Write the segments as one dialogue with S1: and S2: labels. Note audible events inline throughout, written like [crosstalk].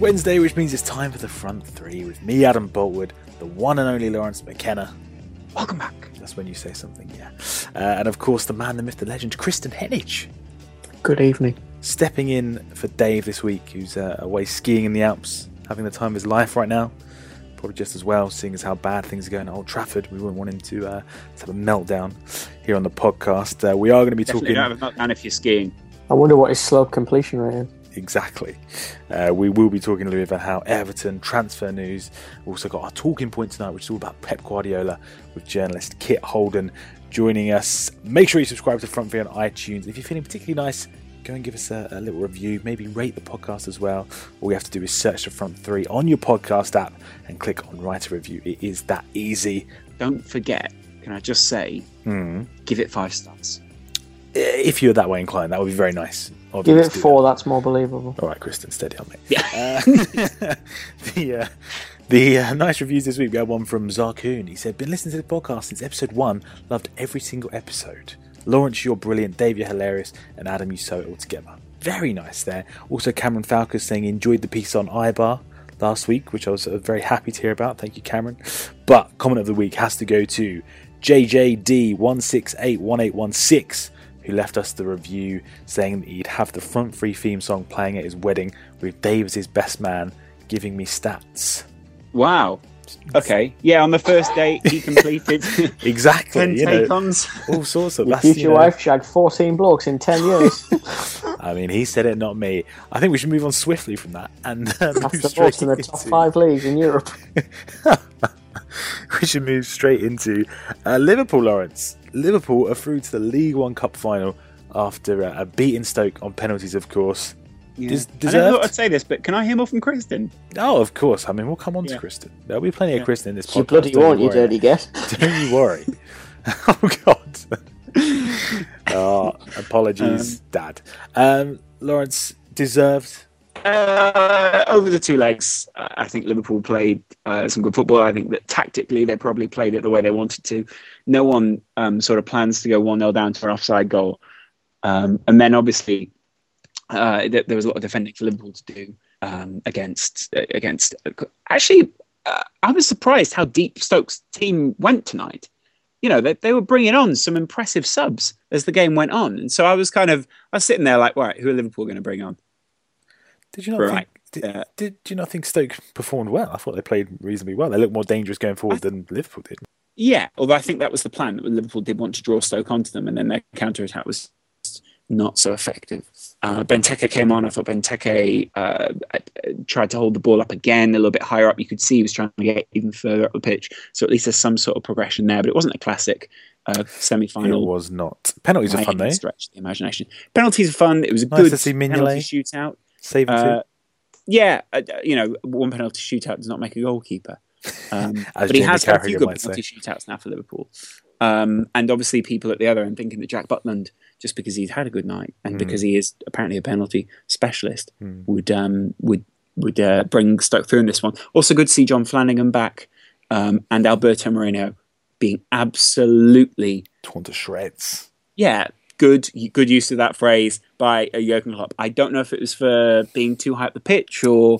S1: Wednesday, which means it's time for the front three with me, Adam Boultwood, the one and only Laurence McKenna.
S2: Welcome back.
S1: That's when you say something, yeah. Uh, and of course, the man, the myth, the legend, Kristan Heneage,
S2: Good evening.
S1: stepping in for Dave this week, who's uh, away skiing in the Alps, having the time of his life right now. Probably just as well, seeing as how bad things are going at Old Trafford. We wouldn't want him to, uh, to have a meltdown here on the podcast. Uh, we are going to be
S3: Definitely
S1: talking.
S3: don't have a meltdown if you're skiing.
S2: I wonder what his slope completion rate is.
S1: Exactly. Uh, we will be talking a little bit about how Everton transfer news. We've also got our talking point tonight, which is all about Pep Guardiola with journalist Kit Holden joining us. Make sure you subscribe to Front Three on iTunes. If you're feeling particularly nice, go and give us a, a little review. Maybe rate the podcast as well. All you have to do is search the Front Three on your podcast app and click on Write a Review. It is that easy.
S3: Don't forget, can I just say,
S1: Hmm.
S3: give it five stars.
S1: If you're that way inclined, that would be very nice. of
S2: Give it
S1: to do
S2: four, that's more believable.
S1: All right, Kristan, steady on, mate.
S3: Yeah. [laughs]
S1: Uh, [laughs] the uh, the uh, nice reviews this week. We had one from Zarkoon. He said, "Been listening to the podcast since episode one. Loved every single episode. Laurence, you're brilliant. Dave, you're hilarious. And Adam, you sew it all together. Very nice there. Also, Cameron Falkers saying enjoyed the piece on iBar last week, which I was uh, very happy to hear about. Thank you, Cameron. But comment of the week has to go to JJD1681816 who left us the review saying that he'd have the front free theme song playing at his wedding with Dave as his best man giving me stats.
S3: wow. Okay. Yeah, on the first date, he completed [laughs]
S1: Exactly.
S3: 10
S1: you know, all sorts of
S2: Your
S1: that's,
S2: future
S1: you know,
S2: wife shagged 14 blokes in 10 years. [laughs] [laughs]
S1: I mean, he said it, not me. I think we should move on swiftly from that and uh,
S2: That's the
S1: straight
S2: most in the top
S1: into-
S2: five leagues in Europe.
S1: we should move straight into uh, Liverpool, Laurence. Liverpool are through to the League One Cup final after uh, a beating Stoke on penalties, of course.
S3: Yeah.
S1: Des-
S3: I never
S1: deserved?
S3: thought I'd say this, but can I hear more from Kristan?
S1: Oh, of course. I mean, we'll come on to Kristan. There'll be plenty of Kristan in this
S2: You bloody
S1: don't
S2: won't, you dirty get. [laughs]
S1: Don't you worry. [laughs] oh God. oh, [laughs] apologies, Dad. Um, Laurence deserved.
S3: Uh, over the two legs, I think Liverpool played uh, some good football. I think that tactically they probably played it the way they wanted to. No one um, sort of plans to go 1 0 down to an offside goal. Um, and then obviously uh, th- there was a lot of defending for Liverpool to do um, against. Against. Actually, uh, I was surprised how deep Stokes' team went tonight. You know, they, they were bringing on some impressive subs as the game went on. And so I was kind of, I was sitting there like, right, who are Liverpool going to bring on?
S1: Did you not
S3: Right.
S1: think? Did,
S3: Yeah.
S1: did you not think Stoke performed well? I thought they played reasonably well. They looked more dangerous going forward than Liverpool did.
S3: Yeah, although I think that was the plan. that Liverpool did want to draw Stoke onto them, and then their counter attack was not so effective. Uh, Benteke came on. I thought Benteke uh, tried to hold the ball up again a little bit higher up. You could see he was trying to get even further up the pitch. So at least there's some sort of progression there. But it wasn't a classic uh, semi-final.
S1: It was not. Penalties are fun though.
S3: Stretch the imagination. Penalties are fun. It was a
S1: Nice
S3: good
S1: to see Mignolet.
S3: penalty shootout.
S1: Saving
S3: Uh,
S1: two.
S3: yeah, uh, you know, one penalty shootout does not make a goalkeeper. Um, [laughs] but he
S1: Jamie
S3: has had a few good
S1: might say.
S3: penalty shootouts now for Liverpool. Um, and obviously, people at the other end thinking that Jack Butland, just because he's had a good night and
S1: Mm.
S3: because he is apparently a penalty specialist,
S1: Mm.
S3: would um, would would uh, bring Stoke through in this one. Also, good to see John Flanagan back um, and Alberto Moreno being absolutely
S1: Torn to shreds.
S3: yeah good good use of that phrase by uh, Jurgen Klopp. I don't know if it was for being too high up the pitch or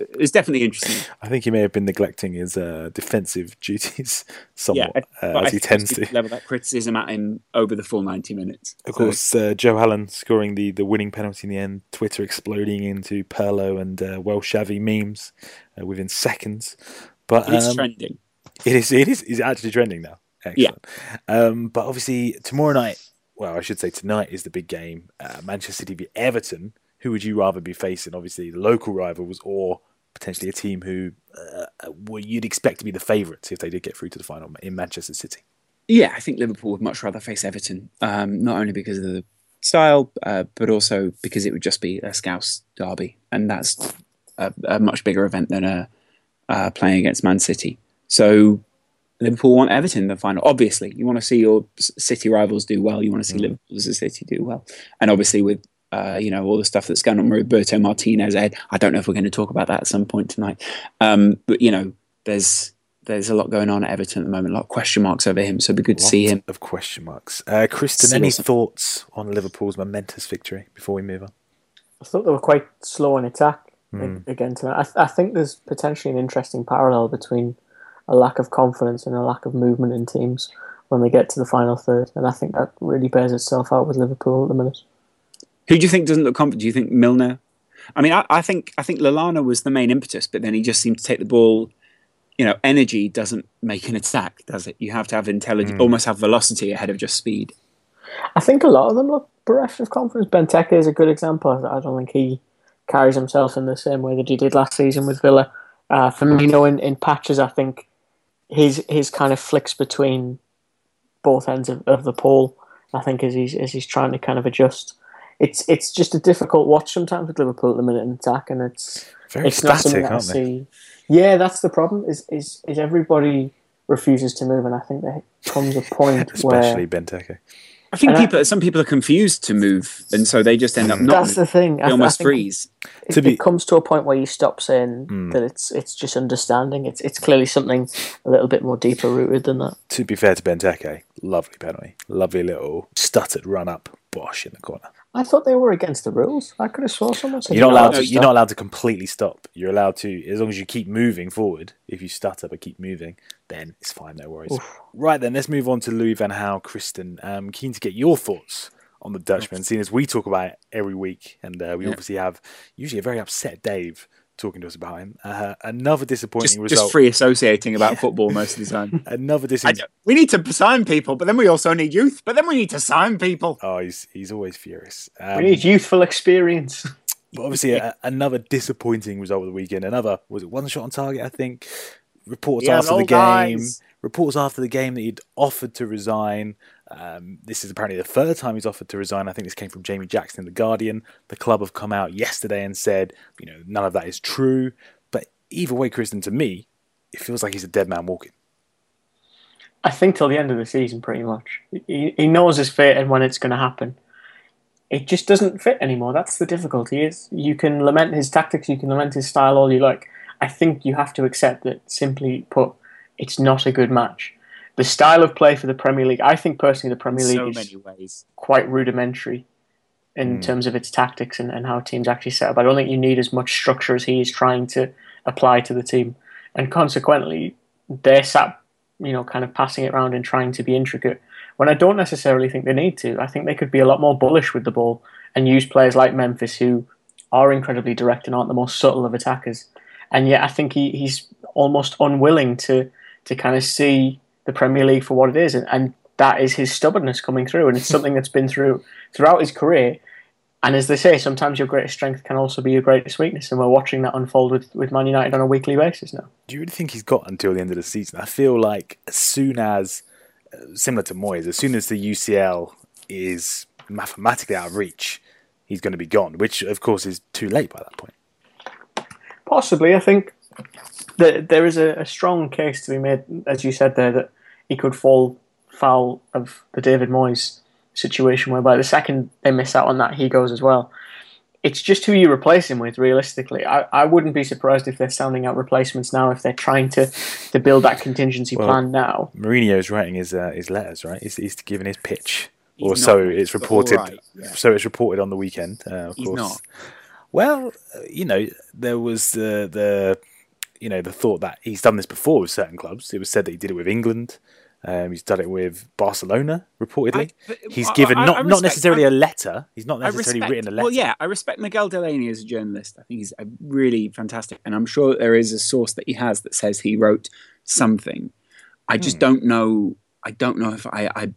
S3: it's definitely interesting.
S1: I think he may have been neglecting his uh, defensive duties [laughs]
S3: Yeah,
S1: somewhat,
S3: I-
S1: uh, as he tends to.
S3: level that criticism at him over the full ninety minutes.
S1: Of
S3: So-
S1: course, uh, Joe Allen scoring the, the winning penalty in the end, Twitter exploding into Pirlo and uh, Welsh Xavi memes uh, within seconds. But
S3: it's
S1: um,
S3: trending.
S1: It is. It is. It's actually trending now. Excellent. Um, but obviously, tomorrow night. Well, I should say tonight is the big game. Uh, Manchester City v Everton. Who would you rather be facing? Obviously, the local rivals or potentially a team who uh, well, you'd expect to be the favourites if they did get through to the final in Manchester City.
S3: Yeah, I think Liverpool would much rather face Everton, um, not only because of the style, uh, but also because it would just be a Scouse derby, and that's a, a much bigger event than a, uh, playing against Man City. So Liverpool want Everton in the final. Obviously, you want to see your City rivals do well. You want to see Liverpool as a City do well, and obviously with uh, you know all the stuff that's going on with Roberto Martinez. Ed, I don't know if we're going to talk about that at some point tonight, um, but you know there's there's a lot going on at Everton at the moment, a lot of question marks over him. So it'd be good to see him.
S1: of question marks. Uh, Kristan,
S3: See
S1: any
S3: what's-
S1: thoughts on Liverpool's momentous victory before we move on?
S2: I thought they were quite slow in attack a- again tonight. I, th- I think there's potentially an interesting parallel between a lack of confidence and a lack of movement in teams when they get to the final third, and I think that really bears itself out with Liverpool at the minute.
S3: Who do you think doesn't look confident? Do you think Milner? I mean, I, I think I think Lallana was the main impetus, but then he just seemed to take the ball. You know, energy doesn't make an attack, does it? You have to have intelligence, almost have velocity ahead of just speed.
S2: I think a lot of them look bereft of confidence. Benteke is a good example. I I don't think he carries himself in the same way that he did last season with Villa. Uh, Firmino in, in patches, I think his his kind of flicks between both ends of, of the pole. I think as he's as he's trying to kind of adjust. It's it's just a difficult watch sometimes with Liverpool at the minute in attack, and it's
S1: Very
S2: it's not something that I
S1: aren't they?
S2: see. Yeah, that's the problem. Is is is everybody refuses to move, and I think there comes a [laughs] point
S1: Especially
S2: where
S1: Benteke.
S3: I think
S2: And I-
S3: people, some people are confused to move, and so they just end up not.
S2: that's the thing. I,
S3: They
S2: I
S3: almost
S2: think
S3: freeze.
S2: it,
S1: To be-
S2: it comes to a point where you stop saying
S1: Mm.
S2: that it's it's just understanding. It's it's clearly something a little bit more deeper rooted than that.
S1: To be fair to Benteke, lovely penalty, lovely little stuttered run up, bosh in the corner.
S2: I thought they were against the rules. I could have swore someone said
S1: You're not allowed to.
S3: you
S1: You're
S3: don't.
S1: allowed to completely stop. You're allowed to, as long as you keep moving forward. If you stutter but keep moving, then it's fine. No worries. Right then, let's move on to Louis van Gaal. Kristan, um, keen to get your thoughts on the Dutchman, seeing as we talk about it every week, and uh, we
S3: Yeah.
S1: obviously have usually a very upset Dave talking to us about him. Uh, another disappointing
S3: Just,
S1: result.
S3: just free associating about football most of the time. [laughs]
S1: Another disappointing.
S3: we need to sign people, but then we also need youth. But then we need to sign people.
S1: Oh, he's he's always furious. Um,
S2: We need youthful experience.
S1: But obviously, [laughs] a, another disappointing result of the weekend. Another was it one shot on target? I think. Reports
S3: Yeah,
S1: after the game.
S3: eyes.
S1: Reports after the game that he'd offered to resign. Um, this is apparently the third time he's offered to resign. I think this came from Jamie Jackson in the Guardian. The club have come out yesterday and said, you know, none of that is true. But either way, Kristan, to me, it feels like he's a dead man walking.
S2: I think till the end of the season, pretty much. He, he knows his fate and when it's going to happen. It just doesn't fit anymore. That's the difficulty. Is you can lament his tactics, you can lament his style all you like. I think you have to accept that. Simply put, it's not a good match. The style of play for the Premier League, I think personally, the Premier League
S3: so
S2: is
S3: many ways.
S2: quite rudimentary in
S1: Mm.
S2: terms of its tactics and, and how teams actually set up. I don't think you need as much structure as he is trying to apply to the team. And consequently, they're sat, you know, kind of passing it around and trying to be intricate when I don't necessarily think they need to. I think they could be a lot more bullish with the ball and use players like Memphis who are incredibly direct and aren't the most subtle of attackers. And yet I think he, he's almost unwilling to to kind of see the Premier League for what it is, and, and that is his stubbornness coming through, and it's [laughs] something that's been through throughout his career. And as they say, sometimes your greatest strength can also be your greatest weakness, and we're watching that unfold with, with Man United on a weekly basis now.
S1: Do you really think he's got until the end of the season? I feel like as soon as, uh, similar to Moyes, as soon as the UCL is mathematically out of reach, he's going to be gone, which of course is too late by that point.
S2: Possibly, I think that there is a, a strong case to be made, as you said there, that he could fall foul of the David Moyes situation, whereby the second they miss out on that, he goes as well. It's just who you replace him with, realistically. I, I wouldn't be surprised if they're sounding out replacements now, if they're trying to, to build that contingency
S1: Well,
S2: plan now.
S1: Mourinho's writing his uh, his letters, right? He's, he's giving his pitch or
S3: He's
S1: so it's reported.
S3: alright, yeah.
S1: So it's reported on the weekend. Uh, of
S3: He's
S1: course.
S3: not.
S1: Well, uh, you know, there was the the you know the thought that he's done this before with certain clubs. It was said that he did it with England. Um, he's done it with Barcelona, reportedly.
S3: I-
S1: he's given
S3: I-
S1: not
S3: I
S1: not
S3: respect-
S1: necessarily
S3: I-
S1: a letter. He's not necessarily
S3: respect,
S1: written a letter.
S3: Well, yeah, I respect Miguel Delaney as a journalist. I think he's a really fantastic, and I'm sure that there is a source that he has that says he wrote something. I
S1: Hmm.
S3: just don't know. I don't know if I, I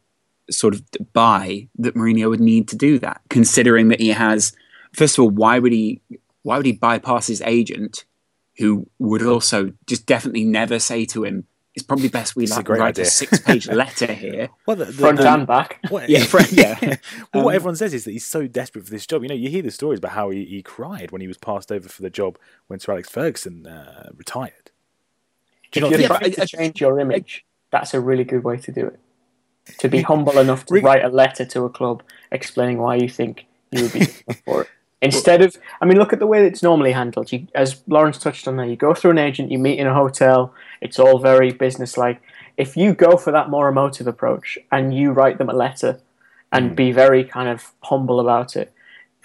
S3: sort of buy that Mourinho would need to do that, considering that he has. First of all, why would he? Why would he bypass his agent, who would also just definitely never say to him, "It's probably best we
S1: It's a
S3: like write
S1: idea."
S3: a six-page [laughs] letter here."
S1: Well, the, the,
S2: Front
S1: the-
S2: and back. [laughs]
S1: What,
S3: Yeah, right, yeah. [laughs]
S1: well, what
S3: Um,
S1: everyone says is that he's so desperate for this job. You know, you hear the stories about how he, he cried when he was passed over for the job when Sir Alex Ferguson uh, retired. Do you
S2: If
S1: not
S2: you're
S1: think?
S2: trying
S3: I- I-
S2: to change your image, that's a really good way to do it. To be humble enough to
S1: Rick-
S2: write a letter to a club explaining why you think you would be for it. Instead of, I mean, look at the way it's normally handled. You, as Laurence touched on there, you go through an agent, you meet in a hotel. It's all very businesslike. If you go for that more emotive approach and you write them a letter and mm. be very kind of humble about it,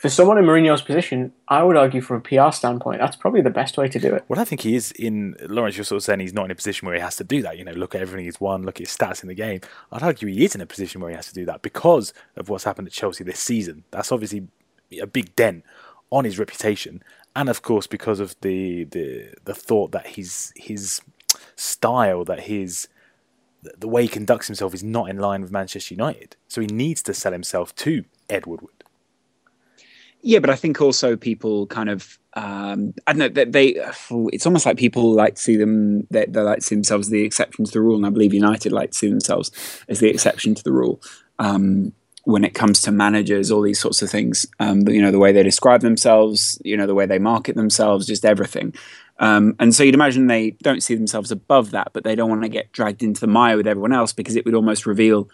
S2: for someone in Mourinho's position, I would argue from a PR standpoint, that's probably the best way to do it.
S1: Well, I think he is in Laurence. You're sort of saying he's not in a position where he has to do that. You know, look at everything he's won, look at his stats in the game. I'd argue he is in a position where he has to do that because of what's happened at Chelsea this season. That's obviously a big dent on his reputation, and of course because of the the the thought that his his style, that his the way he conducts himself is not in line with Manchester United. So he needs to sell himself to Ed Woodward.
S3: Yeah, but I think also people kind of um, I don't know that they. [sighs] It's almost like people like to see them. They, they like see themselves as the exception to the rule, and I believe United like to see themselves as the exception to the rule um, when it comes to managers, all these sorts of things. Um, you know, the way they describe themselves, you know, the way they market themselves, just everything. Um, and so you'd imagine they don't see themselves above that, but they don't want to get dragged into the mire with everyone else because it would almost reveal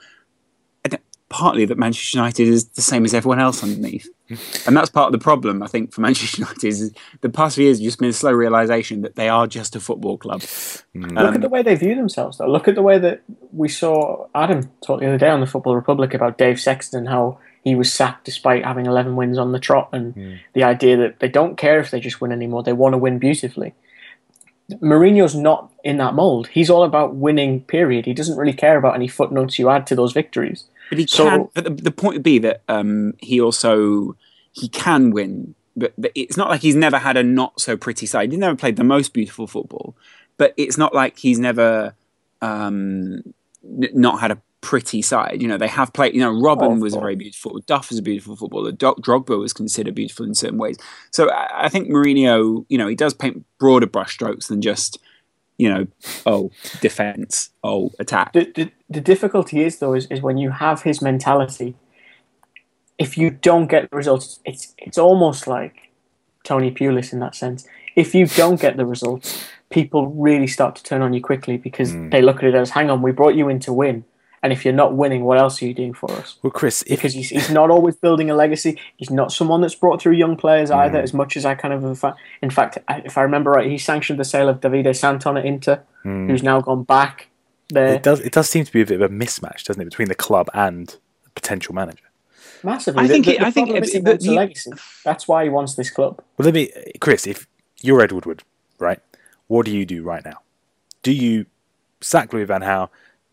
S3: partly that Manchester United is the same as everyone else underneath. [laughs] And that's part of the problem, I think, for Manchester [laughs] United. Is the past few years, just been a slow realization that they are just a football club.
S2: Look
S3: Um,
S2: at the way they view themselves, though. Look at the way that we saw Adam talk the other day on the Football Republic about Dave Sexton, how he was sacked despite having 11 wins on the trot, and the idea that they don't care if they just win anymore, they want to win beautifully. Mourinho's not in that mold. He's all about winning, period. He doesn't really care about any footnotes you add to those victories.
S3: But he
S2: So-
S3: can. But the, the point would be that um, he also he can win. But, but it's not like he's never had a not so pretty side. He's never played the most beautiful football. But it's not like he's never um, n- not had a pretty side. You know, they have played. You know, Robin
S2: Oh,
S3: was
S2: a
S3: very beautiful. Duff was a beautiful footballer. Do- Drogba was considered beautiful in certain ways. So I, I think Mourinho, you know, he does paint broader brushstrokes than just, you know, oh defense, oh attack.
S2: the, the, the difficulty is though is, is when you have his mentality if you don't get the results it's it's almost like Tony Pulis in that sense if you don't get the results people really start to turn on you quickly because hmm. they look at it as hang on we brought you in to win and if you're not winning what else are you doing for us
S1: Well, Chris, if
S2: because he's, he's not always building a legacy. He's not someone that's brought through young players either, mm. as much as I kind of. In fact, in fact, I- if I remember right, he sanctioned the sale of Davide Santon at Inter, mm. who's now gone back there.
S1: it does, it does seem to be a bit of a mismatch, doesn't it, between the club and the potential manager.
S2: Massively.
S3: I
S2: The-
S3: think
S2: the,
S3: it-
S2: the
S3: I think
S2: problem
S3: it-
S2: is he
S3: the-
S2: wants a
S3: you-
S2: legacy. That's why he wants this club.
S1: Well, let me, Chris, if you're Ed Woodward, right, what do you do right now? Do you sack Louis Van Gaal,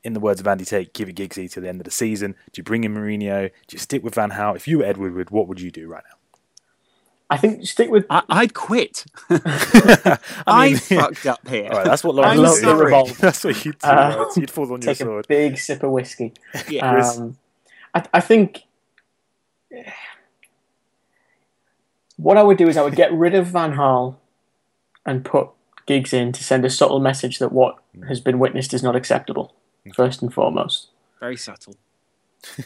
S1: in the words of Andy Tate, give it Giggsy to the end of the season? Do you bring in Mourinho? Do you stick with Van Gaal? If you were Ed Woodward, what would you do right now?
S2: I think stick with.
S3: I, I'd quit. [laughs] [laughs]
S1: I
S3: I, fucked up here.
S1: All right, that's what
S3: I'm
S1: Laurence would [laughs] That's what you'd do.
S2: Uh,
S1: right? You'd fall on your
S2: Take a
S1: sword.
S2: big sip of whiskey.
S3: Yeah.
S2: Um, I, I think what I would do is I would get rid of Van Gaal and put Giggs in to send a subtle message that what has been witnessed is not acceptable. First and foremost,
S3: Very subtle. [laughs]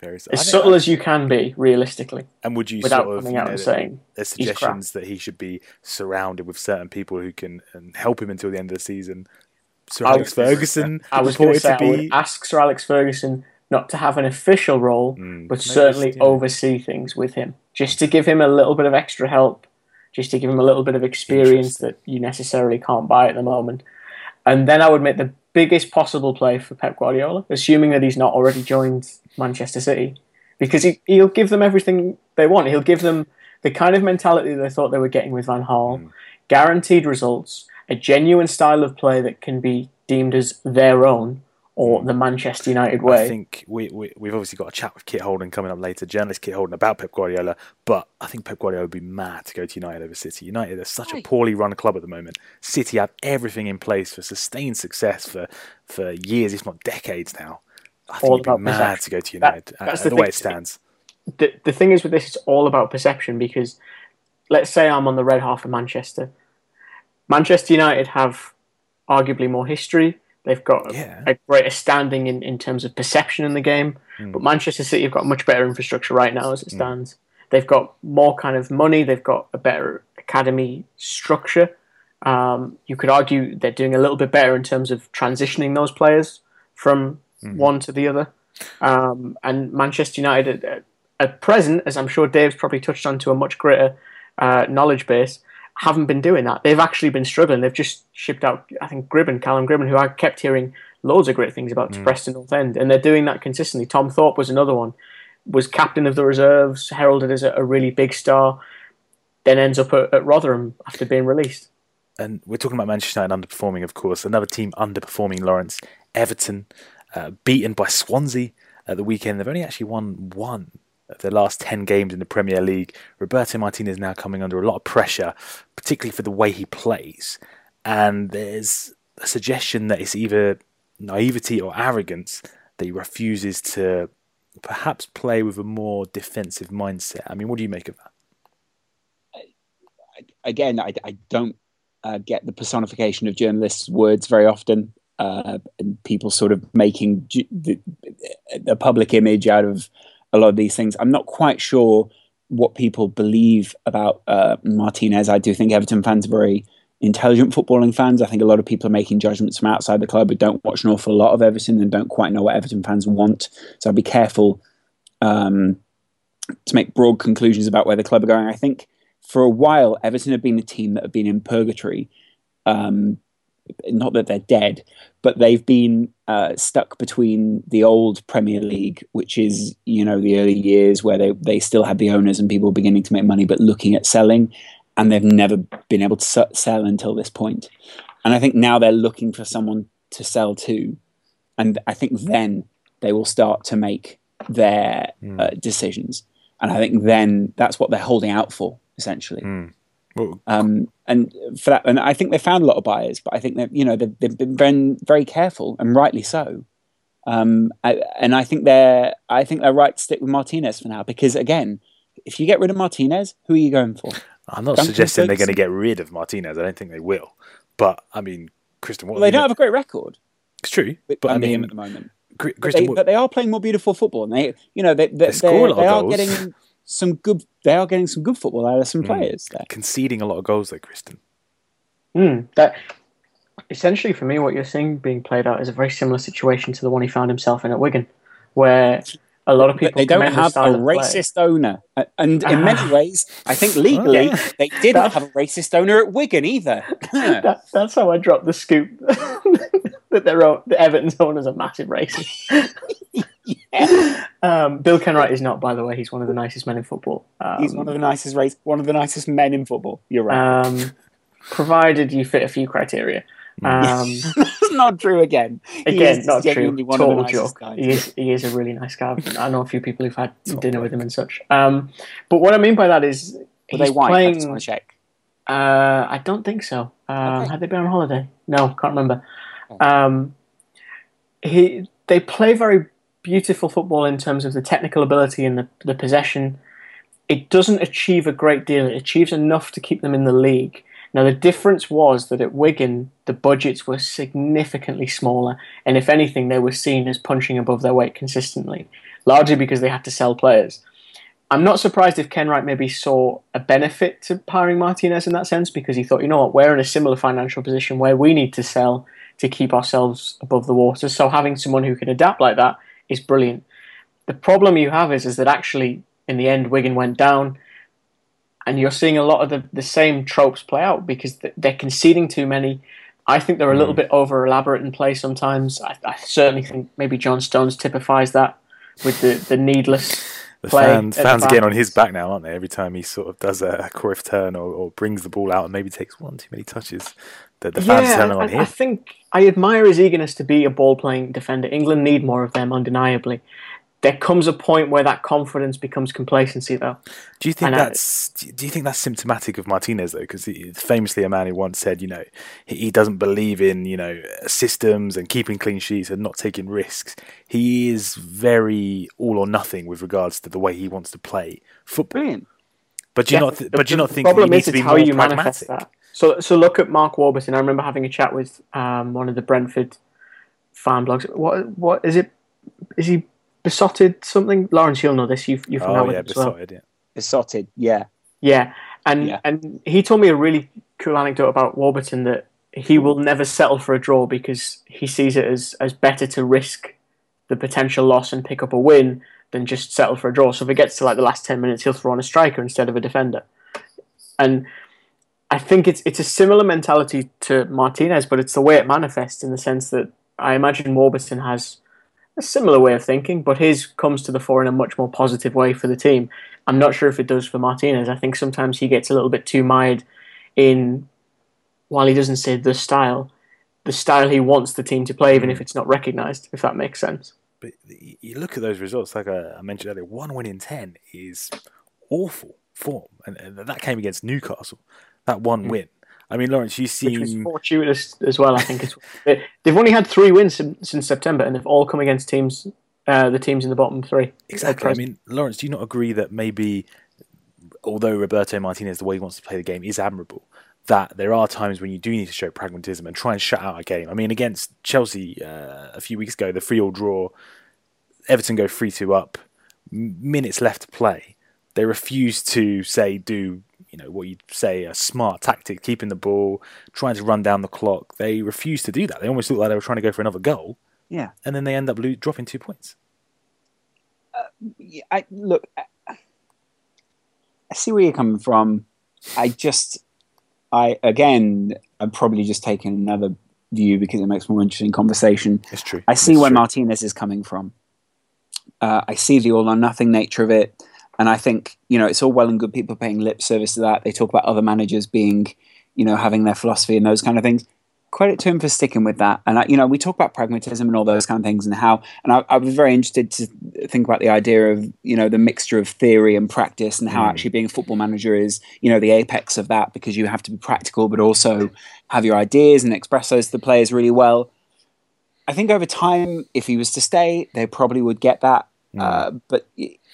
S1: Very so- I
S2: as subtle as you can be, realistically,
S1: and would you
S2: without
S1: sort of,
S2: coming
S1: you
S2: out
S1: know,
S2: and saying
S1: there's
S2: he's crap.
S1: suggestions that he should be surrounded with certain people who can and help him until the end of the season. Sir Alex
S2: was-
S1: Ferguson [laughs]
S2: I was going to
S1: reported
S2: say
S1: to
S2: I would ask Sir Alex Ferguson not to have an official role,
S1: Mm,
S2: but
S1: maybe
S2: certainly
S1: just, yeah.
S2: oversee things with him, just to give him a little bit of extra help, just to give him a little bit of experience that you necessarily can't buy at the moment. And then I would make the biggest possible play for Pep Guardiola, assuming that he's not already joined Manchester City, because he, he'll give them everything they want. He'll give them the kind of mentality they thought they were getting with Van Gaal, mm. guaranteed results, a genuine style of play that can be deemed as their own, or the Manchester United way.
S1: I think we, we, have obviously got a chat with Kit Holden coming up later, journalist Kit Holden, about Pep Guardiola. But I think Pep Guardiola would be mad to go to United over City. United are such a poorly run club at the moment. City have everything in place for sustained success for, for years, if not decades now. I think all he'd be mad to go to United that, that's uh, the, the way it stands.
S2: The, the thing is with this, it's all about perception because let's say I'm on the red half of Manchester. Manchester United have arguably more history They've got yeah. a, a, greater standing in, in terms of perception in the game. Mm. But Manchester City have got much better infrastructure right now as it hmm. stands. Mm. They've got more kind of money. They've got a better academy structure. Um, you could argue they're doing a little bit better in terms of transitioning those players from mm. one to the other. Um, and Manchester United, at, at, present, as I'm sure Dave's probably touched on to a much greater uh, knowledge base, haven't been doing that. They've actually been struggling. They've just shipped out, I think, Gribbin, Callum Gribbin, who I kept hearing loads of great things about mm. to Preston North End, and they're doing that consistently. Tom Thorpe was another one, was captain of the reserves, heralded as a, a really big star, then ends up at, at, Rotherham after being released.
S1: And we're talking about Manchester United underperforming, of course. Another team underperforming, Laurence, Everton, uh, beaten by Swansea at the weekend. They've only actually won one the last 10 games in the Premier League. Roberto Martinez now coming under a lot of pressure, particularly for the way he plays. And there's a suggestion that it's either naivety or arrogance that he refuses to perhaps play with a more defensive mindset. I mean, what do you make of that?
S3: Again, I, I don't uh, get the personification of journalists' words very often. Uh, and people sort of making the, the public image out of a lot of these things. I'm not quite sure what people believe about uh, Martinez. I do think Everton fans are very intelligent footballing fans. I think a lot of people are making judgments from outside the club who don't watch an awful lot of Everton and don't quite know what Everton fans want. So I'd be careful um, to make broad conclusions about where the club are going. I think for a while, Everton have been a team that have been in purgatory. Um, not that they're dead, but they've been uh, stuck between the old Premier League, which is you know the early years where they they still had the owners and people beginning to make money, but looking at selling, and they've never been able to sell until this point. And I think now they're looking for someone to sell to, and I think then they will start to make their mm. uh, decisions. And I think then that's what they're holding out for, essentially. Mm. Um, and for that, and I think they found a lot of buyers, but I think that you know they've, they've been very, very careful and rightly so. Um, I, and I think they're I think they're right to stick with Martinez for now because again, if you get rid of Martinez, who are you going for?
S1: I'm not Duncan suggesting they're going to get rid of Martinez. I don't think they will. But I mean, Kristan,
S3: well, they don't have a great record.
S1: It's true, but I mean,
S3: at the moment. Kristan, but, they, but, they, are playing more beautiful football, and they, you know, they, they, they, they are getting [laughs] some good. They are getting some good football out of some mm. players there.
S1: Conceding a lot of goals, though, Kristan.
S2: Mm, that essentially, for me, what you're seeing being played out is a very similar situation to the one he found himself in at Wigan, where a lot of people
S3: but they don't have a racist play. owner, and in many ah. ways, I think legally [laughs] yeah. they didn't that, have a racist owner at Wigan either. [laughs]
S2: that, that's how I dropped the scoop [laughs] that their own, the Everton's owner's a massive racist. Yeah. [laughs] um, Bill Kenwright is not, by the way. He's one of the nicest men in football.
S3: Um, he's one of the nicest race, one of the nicest men in football. You're right. Um,
S2: provided you fit a few criteria. [laughs] Um,
S3: not true again.
S2: Again, not true. Total joke. He is, he is a really nice guy. I know a few people who've had [laughs] dinner with him and such. Um, but what I mean by that is,
S3: Were they white? playing. I just want to check.
S2: Uh, I don't think so. Um, okay. Had they been on holiday? No, can't remember. Oh. Um, he they play very beautiful football in terms of the technical ability and the, the possession. It doesn't achieve a great deal. It achieves enough to keep them in the league. Now, the difference was that at Wigan, the budgets were significantly smaller, and if anything, they were seen as punching above their weight consistently, largely because they had to sell players. I'm not surprised if Kenwright maybe saw a benefit to hiring Martinez in that sense because he thought, you know what, we're in a similar financial position where we need to sell to keep ourselves above the water. So having someone who can adapt like that is brilliant. The problem you have is, is that actually in the end Wigan went down and you're seeing a lot of the, the same tropes play out because they're conceding too many. I think they're a little mm. bit over elaborate in play sometimes. I, I, certainly think maybe John Stones typifies that with the, the needless.
S1: The fans, fans the are getting on his back now, aren't they? Every time he sort of does a Cruyff turn or, or brings the ball out and maybe takes one too many touches, the, the fans yeah, turning on I, him.
S2: I think I admire his eagerness to be a ball playing defender. England need more of them, undeniably there comes a point where that confidence becomes complacency, though.
S1: Do you think and that's I, do you think that's symptomatic of Martinez though? Because he's famously, a man who once said, you know, he, he, doesn't believe in you know systems and keeping clean sheets and not taking risks. He is very all or nothing with regards to the way he wants to play football.
S2: Brilliant.
S1: But do you yeah, not? Th- but do you not think problem he needs to be how you pragmatic? manifest that.
S2: So, so look at Mark Warburton. I remember having a chat with um, one of the Brentford fan blogs. What, what is it? Is he Beesotted something? Laurence, you'll know this. You've you've oh, yeah, Beesotted,
S3: well. yeah. Beesotted, yeah.
S2: Yeah, and yeah. and he told me a really cool anecdote about Warburton that he will never settle for a draw because he sees it as as better to risk the potential loss and pick up a win than just settle for a draw. So if it gets to like the last ten minutes, he'll throw on a striker instead of a defender. And I think it's it's a similar mentality to Martinez, but it's the way it manifests in the sense that I imagine Warburton has a similar way of thinking, but his comes to the fore in a much more positive way for the team. I'm not sure if it does for Martinez. I think sometimes he gets a little bit too mired in, while he doesn't say the style, the style he wants the team to play, even if mm. it's not recognised, if that makes sense.
S1: But you look at those results, like I mentioned earlier, one win in 10 is awful form. And that came against Newcastle, that one mm. win. I mean, Laurence, you seem
S2: Which was fortuitous as well. I think it's [laughs] they've only had three wins since September, and they've all come against teams, uh, the teams in the bottom three.
S1: Exactly. I mean, Laurence, do you not agree that maybe, although Roberto Martinez, the way he wants to play the game is admirable, that there are times when you do need to show pragmatism and try and shut out a game. I mean, against Chelsea uh, a few weeks ago, the three-all draw, Everton go three-two up, minutes left to play. They refuse to say do you know what you'd say a smart tactic, keeping the ball, trying to run down the clock. They refused to do that. They almost looked like they were trying to go for another goal.
S3: Yeah,
S1: and then they end up lo- dropping two points.
S3: Uh, I look. I, I see where you're coming from. I just, I again, I'm probably just taking another view because it makes more interesting conversation.
S1: It's true.
S3: I see
S1: it's
S3: where
S1: true.
S3: Martinez is coming from. Uh, I see the all or nothing nature of it. And I think, you know, it's all well and good people paying lip service to that. They talk about other managers being, you know, having their philosophy and those kind of things. Credit to him for sticking with that. And, I, you know, we talk about pragmatism and all those kind of things and how, and I, I, was very interested to think about the idea of, you know, the mixture of theory and practice and how mm. actually being a football manager is, you know, the apex of that because you have to be practical, but also have your ideas and express those to the players really well. I think over time, if he was to stay, they probably would get that. Mm. Uh, but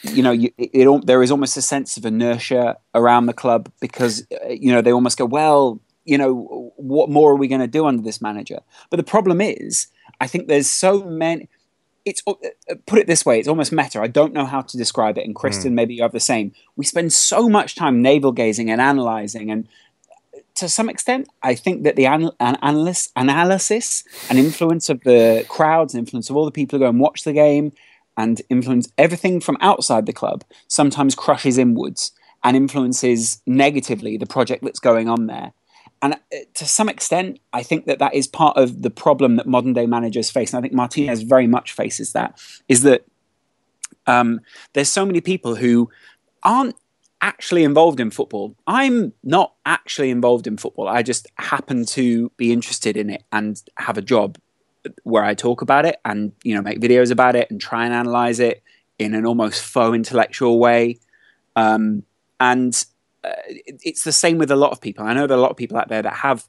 S3: you know, you, it, it, there is almost a sense of inertia around the club because uh, you know they almost go, well, you know, what more are we going to do under this manager? But the problem is, I think there's so many. It's uh, uh, put it this way: it's almost meta. I don't know how to describe it. And Kristan, mm. maybe you have the same. We spend so much time navel gazing and analyzing, and to some extent, I think that the an- an analyst, analysis and influence of the crowds, and influence of all the people who go and watch the game, and influence everything from outside the club sometimes crushes inwards and influences negatively the project that's going on there. And uh, to some extent, I think that that is part of the problem that modern day managers face. And I think Martinez very much faces that is that um, there's so many people who aren't actually involved in football. I'm not actually involved in football. I just happen to be interested in it and have a job where I talk about it and you know make videos about it and try and analyze it in an almost faux intellectual way. Um, and uh, it's the same with a lot of people. I know there are a lot of people out there that have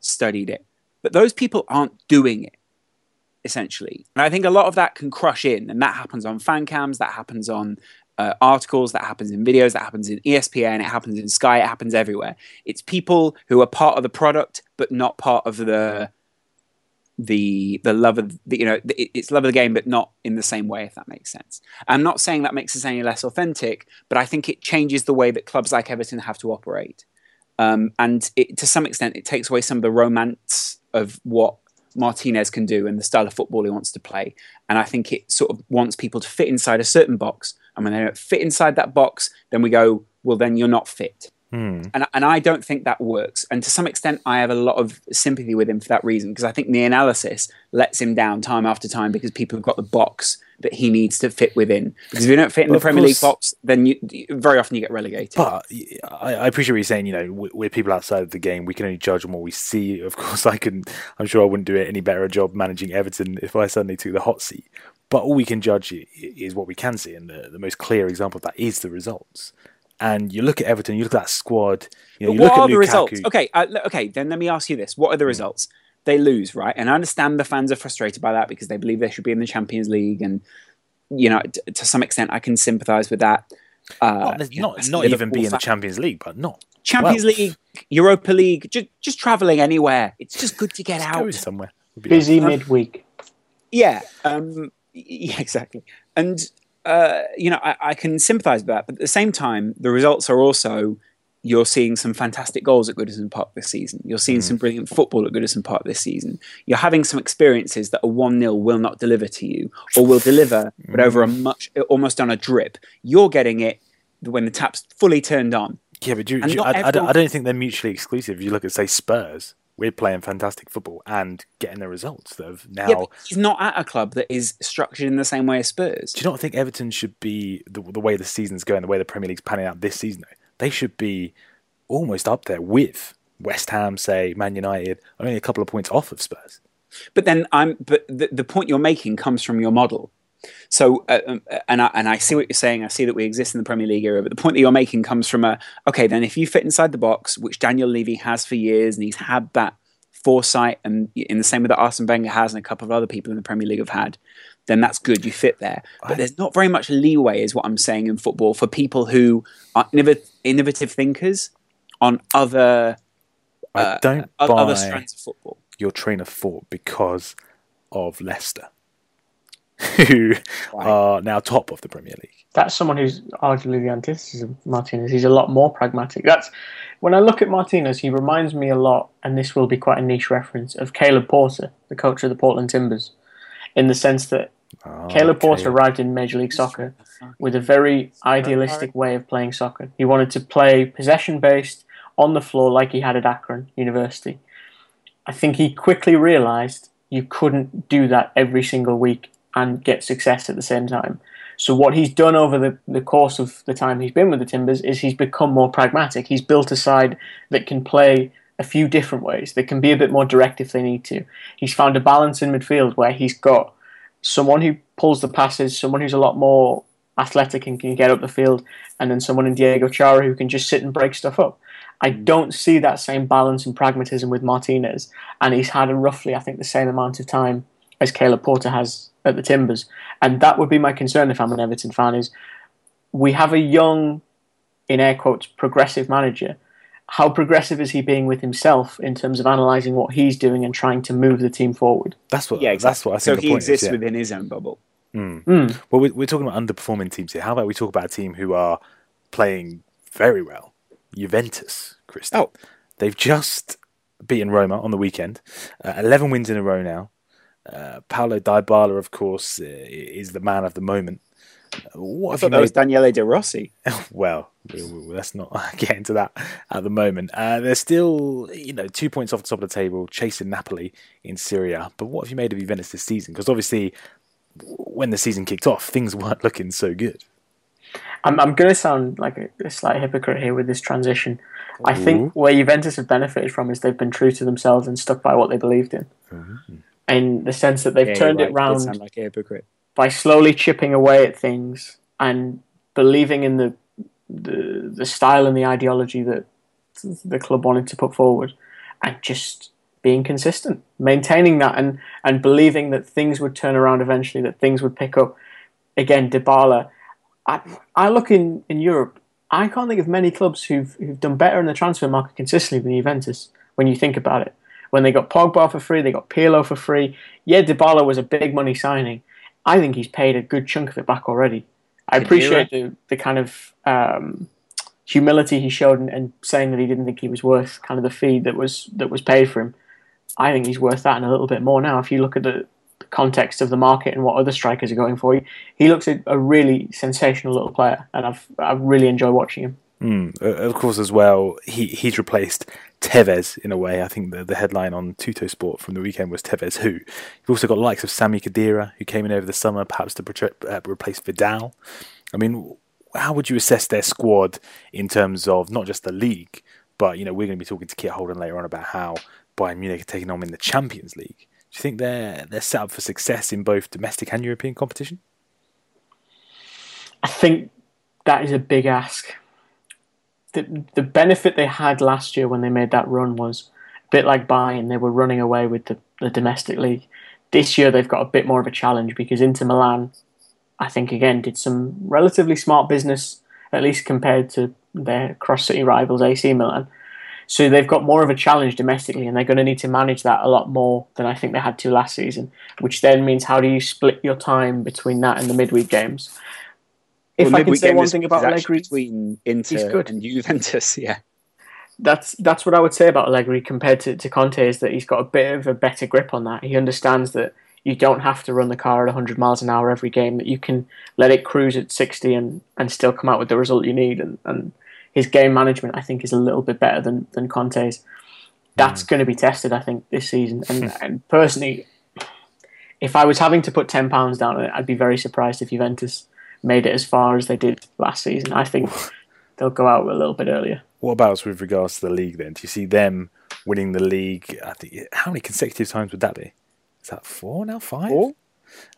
S3: studied it, but those people aren't doing it essentially. And I think a lot of that can crush in, and that happens on fan cams, that happens on uh, articles, that happens in videos, that happens in ESPN, it happens in Sky, it happens everywhere. It's people who are part of the product, but not part of the the the love of the, you know it's love of the game but not in the same way if that makes sense. I'm not saying that makes us any less authentic but i think it changes the way that clubs like everton have to operate. Um, and it, to some extent it takes away some of the romance of what martinez can do and the style of football he wants to play. And i think it sort of wants people to fit inside a certain box. And when they don't fit inside that box then we go well then you're not fit
S1: Hmm.
S3: And, and I don't think that works. And to some extent, I have a lot of sympathy with him for that reason, because I think the analysis lets him down time after time because people have got the box that he needs to fit within. Because if you don't fit in the Premier League box, then you, very often you get relegated.
S1: But I, I appreciate what you're saying. You know, we- we're people outside of the game. We can only judge on what we see. Of course, I can. I'm sure I wouldn't do any better a job managing Everton if I suddenly took the hot seat. But all we can judge is what we can see, and the, the most clear example of that is the results. And you look at Everton, you look at that squad. You, know, you
S3: what
S1: look
S3: are
S1: at
S3: the
S1: Lukaku.
S3: results? Okay, uh, okay. Then let me ask you this: What are the results? They lose, right? And I understand the fans are frustrated by that because they believe they should be in the Champions League, and you know, t- to some extent, I can sympathise with that. Uh,
S1: Not,
S3: you know,
S1: not, not even
S3: Liverpool
S1: be in the. Champions League, but not
S3: Champions
S1: well.
S3: League, Europa League, just just traveling anywhere. It's just good to get
S1: Just
S3: out.
S1: going somewhere.
S2: Busy
S3: Uh,
S2: midweek.
S3: Yeah, um, [laughs] yeah, exactly. And uh, you know, I, I can sympathise with that, but at the same time, the results are also you're seeing some fantastic goals at Goodison Park this season. You're seeing some brilliant football at Goodison Park this season. You're having some experiences that a one 0 will not deliver to you, or will deliver, but over a much almost on a drip. You're getting it when the tap's fully turned on.
S1: Yeah, but do, do I, I,
S3: everyone-
S1: I don't think they're mutually exclusive. If you look at, say, Spurs, we're playing fantastic football and getting the results that have now.
S3: Yeah, he's not at a club that is structured in the same way as Spurs.
S1: do you not think Everton should be the, the way the season's going, the way the Premier League's panning out this season? Though they should be almost up there with West Ham, say Man United, only a couple of points off of Spurs.
S3: But then I'm. But the, the point you're making comes from your model. So, uh, um, uh, and I and I see what you're saying. I see that we exist in the Premier League era. But the point that you're making comes from a okay. Then if you fit inside the box, which Daniel Levy has for years, and he's had that foresight, and in the same way that Arsene Wenger has, and a couple of other people in the Premier League have had, then that's good. You fit there. But there's not very much leeway, is what I'm saying in football, for people who are innov- innovative thinkers on other
S1: I don't buy
S3: other strands of football.
S1: your train of thought because of Leicester, who are now top of the Premier League.
S2: That's someone who's arguably the antithesis of Martinez. He's a lot more pragmatic. That's when I look at Martinez, he reminds me a lot, and this will be quite a niche reference, of Caleb Porter, the coach of the Portland Timbers, in the sense that
S1: Oh,
S2: Caleb Porter arrived in Major League Soccer with a very idealistic way of playing soccer. He wanted to play possession based on the floor like he had at Akron University. I think he quickly realized you couldn't do that every single week and get success at the same time. So what he's done over the, the course of the time he's been with the Timbers is he's become more pragmatic. He's built a side that can play a few different ways, that can be a bit more direct if they need to. He's found a balance in midfield where he's got someone who pulls the passes, someone who's a lot more athletic and can get up the field, and then someone in Diego Chara who can just sit and break stuff up. I mm. don't see that same balance and pragmatism with Martinez, and he's had a roughly, I think, the same amount of time as Caleb Porter has at the Timbers, and that would be my concern if I'm an Everton fan. Is we have a young, in air quotes, progressive manager. How progressive is he being with himself in terms of analysing what he's doing and trying to move the team forward?
S1: That's what.
S3: Yeah, exactly.
S1: That's what I think.
S3: so
S1: the
S3: he
S1: point
S3: exists
S1: is, yeah.
S3: within his own bubble.
S1: Well, we're, we're talking about underperforming teams here. How about we talk about a team who are playing very well? Juventus, Chris.
S3: Oh.
S1: they've just beaten Roma on the weekend. Uh, Eleven wins in a row now. Uh, Paulo Dybala, of course, uh, is the man of the moment. What
S3: I thought
S1: you
S3: that was
S1: made?
S3: Daniele De Rossi. [laughs]
S1: well, we- we- let's not [laughs] get into that at the moment. Uh, they're still, you know, two points off the top of the table, chasing Napoli in Serie A. But what have you made of Juventus this season? Because obviously, when the season kicked off, things [laughs] weren't looking so good.
S2: I'm, I'm going to sound like a, a slight hypocrite here with this transition. I think where Juventus have benefited from is they've been true to themselves and stuck by what they believed in. In the sense that they've
S3: Yeah,
S2: turned
S3: you're
S2: it
S3: right,
S2: round
S3: like a hypocrite.
S2: by slowly chipping away at things and believing in the, the the style and the ideology that the club wanted to put forward, and just being consistent, maintaining that, and and believing that things would turn around eventually, that things would pick up. Again, Dybala. I, I look in, in Europe. I can't think of many clubs who've who've done better in the transfer market consistently than Juventus. When you think about it, when they got Pogba for free, they got Pirlo for free. Yeah, Dybala was a big money signing. I think he's paid a good chunk of it back already. I appreciate the the kind of um, humility he showed and, and saying that he didn't think he was worth kind of the fee that was that was paid for him. I think he's worth that and a little bit more now. If you look at the context of the market and what other strikers are going for, he, he looks a, a really sensational little player, and I've I really enjoy watching him.
S1: Mm, of course, as well, he he's replaced Tevez in a way. I think the, the headline on Tuttosport from the weekend was Tevez who. You've also got likes of Sami Khedira, who came in over the summer, perhaps to uh, replace Vidal. I mean, how would you assess their squad in terms of not just the league, but you know we're going to be talking to Kit Holden later on about how Bayern Munich are taking on in the Champions League. Do you think they're they're set up for success in both domestic and European competition?
S2: I think that is a big ask the the benefit they had last year when they made that run was a bit like Bayern. They were running away with the, the domestic league. This year they've got a bit more of a challenge because Inter Milan, I think again, did some relatively smart business, at least compared to their cross city rivals AC Milan. So they've got more of a challenge domestically, and they're going to need to manage that a lot more than I think they had to last season. Which then means how do you split your time between that and the midweek games? If well, I can say one thing about Allegri,
S3: between Inter he's good. and Juventus, [laughs] yeah.
S2: That's that's what I would say about Allegri compared to, to Conte is that he's got a bit of a better grip on that. He understands that you don't have to run the car at 100 miles an hour every game, that you can let it cruise at 60 and, and still come out with the result you need. And, and his game management, I think, is a little bit better than, than Conte's. That's mm. going to be tested, I think, this season. And, [laughs] and personally, if I was having to put £10 down on it, I'd be very surprised if Juventus made it as far as they did last season. I think [sighs] they'll go out a little bit earlier.
S1: What about with regards to the league then? Do you see them winning the league? I think, how many consecutive times would that be? Is that four now? Five? Four?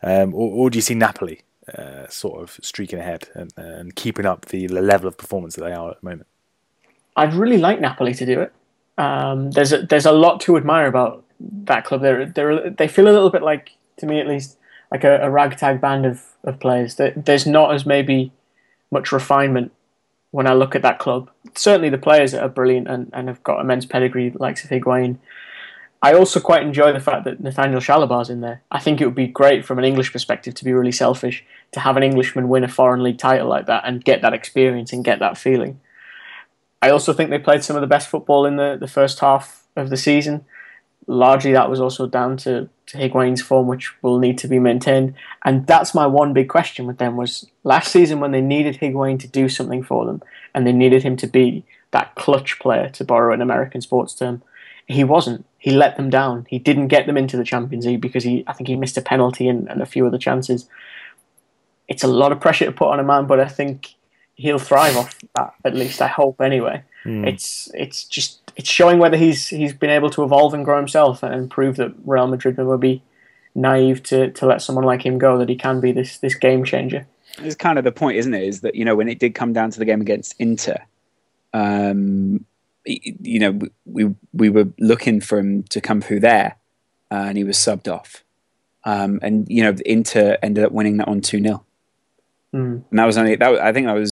S1: Um, or, or, do you see Napoli uh, sort of streaking ahead and, and keeping up the, the, level of performance that they are at the moment?
S2: I'd really like Napoli to do it. Um, there's a, there's a lot to admire about that club. They're, they're, they feel a little bit like, to me at least, like a, a ragtag band of, of players. There's not as maybe much refinement when I look at that club. Certainly the players are brilliant and, and have got immense pedigree, like Higuain. I also quite enjoy the fact that Nathaniel Chalobah's in there. I think it would be great from an English perspective to be really selfish to have an Englishman win a foreign league title like that and get that experience and get that feeling. I also think they played some of the best football in the, the first half of the season largely that was also down to, to Higuain's form, which will need to be maintained. And that's my one big question with them was last season when they needed Higuain to do something for them and they needed him to be that clutch player, to borrow an American sports term, he wasn't. He let them down. He didn't get them into the Champions League because he, I think he missed a penalty and, and a few other chances. It's a lot of pressure to put on a man, but I think he'll thrive off that. At least I hope. Anyway, mm. it's it's just it's showing whether he's he's been able to evolve and grow himself and prove that Real Madrid would be naive to, to let someone like him go. That he can be this this game changer.
S3: It's kind of the point, isn't it? Is that you know when it did come down to the game against Inter, um, you know we we were looking for him to come through there, uh, and he was subbed off. Um, and you know Inter ended up winning that on two 0 mm. and that was only that. Was, I think that was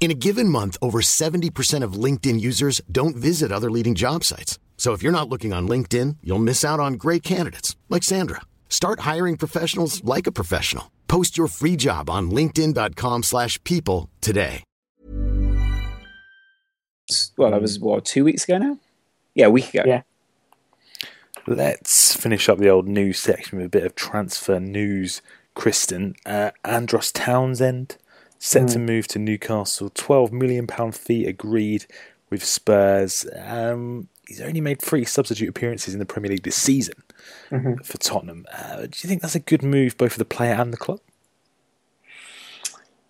S4: In a given month, over 70% of LinkedIn users don't visit other leading job sites. So if you're not looking on LinkedIn, you'll miss out on great candidates like Sandra. Start hiring professionals like a professional. Post your free job on linkedin.com/people today.
S3: Well, that was what 2 weeks ago now? Yeah, a week ago.
S2: Yeah.
S1: Let's finish up the old news section with a bit of transfer news, Kristan. Uh, Andros Townsend set mm. to move to Newcastle. Twelve million pound fee agreed with Spurs. Um, he's only made three substitute appearances in the Premier League this season mm-hmm. for Tottenham. Uh, do you think that's a good move both for the player and the club?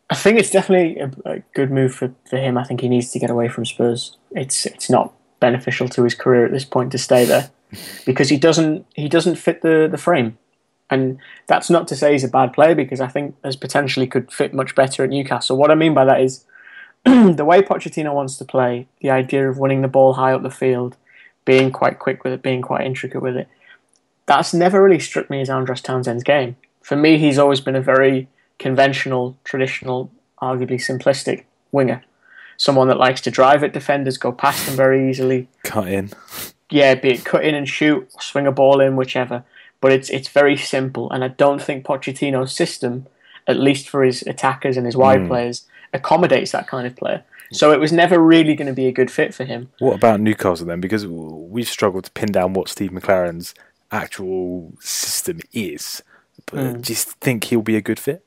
S2: I think it's definitely a, a, good move for, for him. I think he needs to get away from Spurs. It's it's not beneficial to his career at this point to stay there [laughs] because he doesn't he doesn't fit the, the frame. And that's not to say he's a bad player because I think as potentially could fit much better at Newcastle. What I mean by that is [clears throat] the way Pochettino wants to play, the idea of winning the ball high up the field, being quite quick with it, being quite intricate with it, that's never really struck me as Andros Townsend's game. For me, he's always been a very conventional, traditional, arguably simplistic winger. Someone that likes to drive at defenders, go past them very easily.
S1: Cut in.
S2: Yeah, be it cut in and shoot, swing a ball in, whichever. But it's it's very simple, and I don't think Pochettino's system, at least for his attackers and his wide hmm. players, accommodates that kind of player. Hmm. So it was never really going to be a good fit for him.
S1: What about Newcastle then? Because we've struggled to pin down what Steve McClaren's actual system is. But hmm. do you think he'll be a good fit?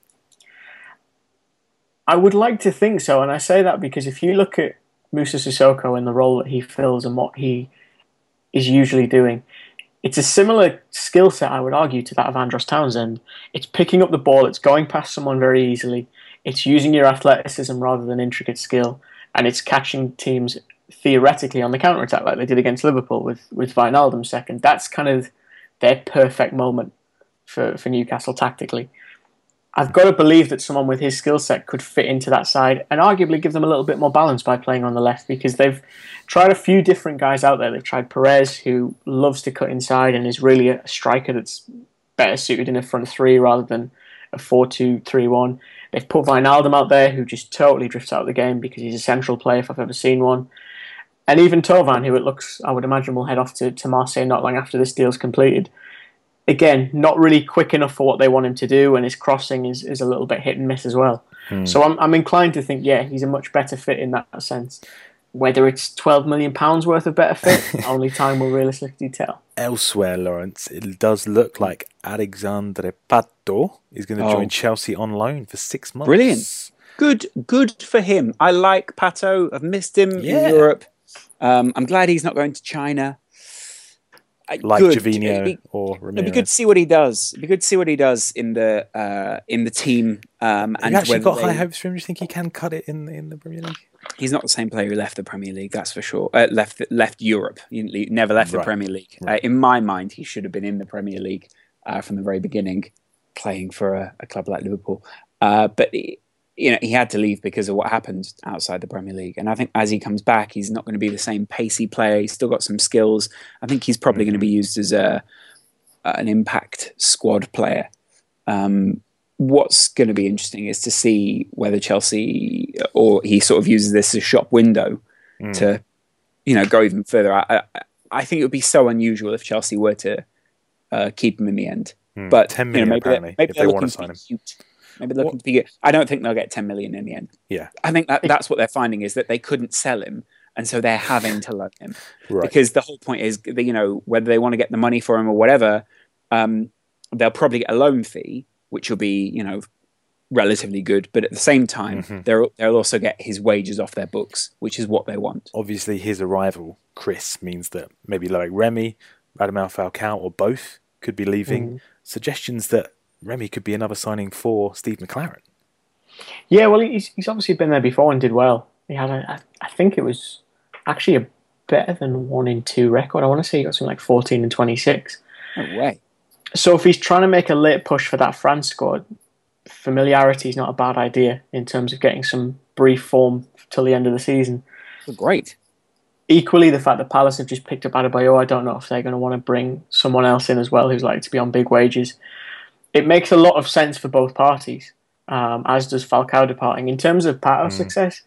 S2: I would like to think so, and I say that because if you look at Moussa Sissoko and the role that he fills and what he is usually doing, it's a similar skill set, I would argue, to that of Andros Townsend. It's picking up the ball, it's going past someone very easily, it's using your athleticism rather than intricate skill, and it's catching teams theoretically on the counter attack like they did against Liverpool with with Wijnaldum second. That's kind of their perfect moment for, for Newcastle tactically. I've got to believe that someone with his skill set could fit into that side and arguably give them a little bit more balance by playing on the left because they've tried a few different guys out there. They've tried Perez, who loves to cut inside and is really a striker that's better suited in a front three rather than a 4 2 3 1. They've put Wijnaldum out there, who just totally drifts out of the game because he's a central player if I've ever seen one. And even Thauvin, who it looks, I would imagine, will head off to, to Marseille not long after this deal's completed again, not really quick enough for what they want him to do, and his crossing is, is a little bit hit and miss as well. So I'm, I'm inclined to think, yeah, he's a much better fit in that sense. Whether it's twelve million pounds worth of better fit, [laughs] only time will realistically tell.
S1: Elsewhere, Laurence, it does look like Alexandre Pato is going to
S3: Oh.
S1: join Chelsea on loan for six months.
S3: Brilliant. Good, good for him. I like Pato. I've missed him
S1: Yeah.
S3: in Europe. Um, I'm glad he's not going to China.
S1: Like
S3: good.
S1: Jovino
S3: be,
S1: or
S3: it'd be good to see what he does. It'd be good to see what he does in the uh, in the team. Um, and
S1: you actually got
S3: they-
S1: high hopes for him? Do you think he can cut it in in the Premier League?
S3: he's not the same player who left the Premier League, that's for sure. Uh, left left Europe. He never left
S1: Right.
S3: the Premier League. Uh, in my mind, he should have been in the Premier League uh, from the very beginning, playing for a, a club like Liverpool. Uh, but he, you know, he had to leave because of what happened outside the Premier League. And I think as he comes back, he's not going to be the same pacey player. He's still got some skills. I think he's probably going to be used as a an impact squad player. Um, what's going to be interesting is to see whether Chelsea or he sort of uses this as a shop window to, you know, go even further. I, I, I think it would be so unusual if Chelsea were to uh, keep him in the end. But
S1: 10
S3: you know,
S1: million
S3: maybe they're,
S1: apparently,
S3: maybe
S1: if
S3: they're
S1: they sign
S3: to
S1: him.
S3: be cute. Maybe looking to be good. I don't think they'll get 10 million in the end.
S1: Yeah.
S3: I think that that's what they're finding is that they couldn't sell him, and so they're having to loan him
S1: Right.
S3: because the whole point is that, you know whether they want to get the money for him or whatever, um, they'll probably get a loan fee, which will be you know relatively good, but at the same time
S1: Mm-hmm.
S3: they'll they'll also get his wages off their books, which is what they want.
S1: Obviously, his arrival, Kris, means that maybe like Remy, Radamel Falcao, or both could be leaving. Suggestions that Remy could be another signing for Steve McClaren.
S2: Yeah, well, he's, he's obviously been there before and did well. He had, a, I I think it was actually a better than one in two record. I want to say he got something like 14 and 26.
S3: No way.
S2: So if he's trying to make a late push for that France squad, familiarity is not a bad idea in terms of getting some brief form till the end of the season.
S3: Great.
S2: Equally, the fact that Palace have just picked up Adebayor, I don't know if they're going to want to bring someone else in as well who's likely to be on big wages. It makes a lot of sense for both parties, um, as does Falcao departing. In terms of Pato's success,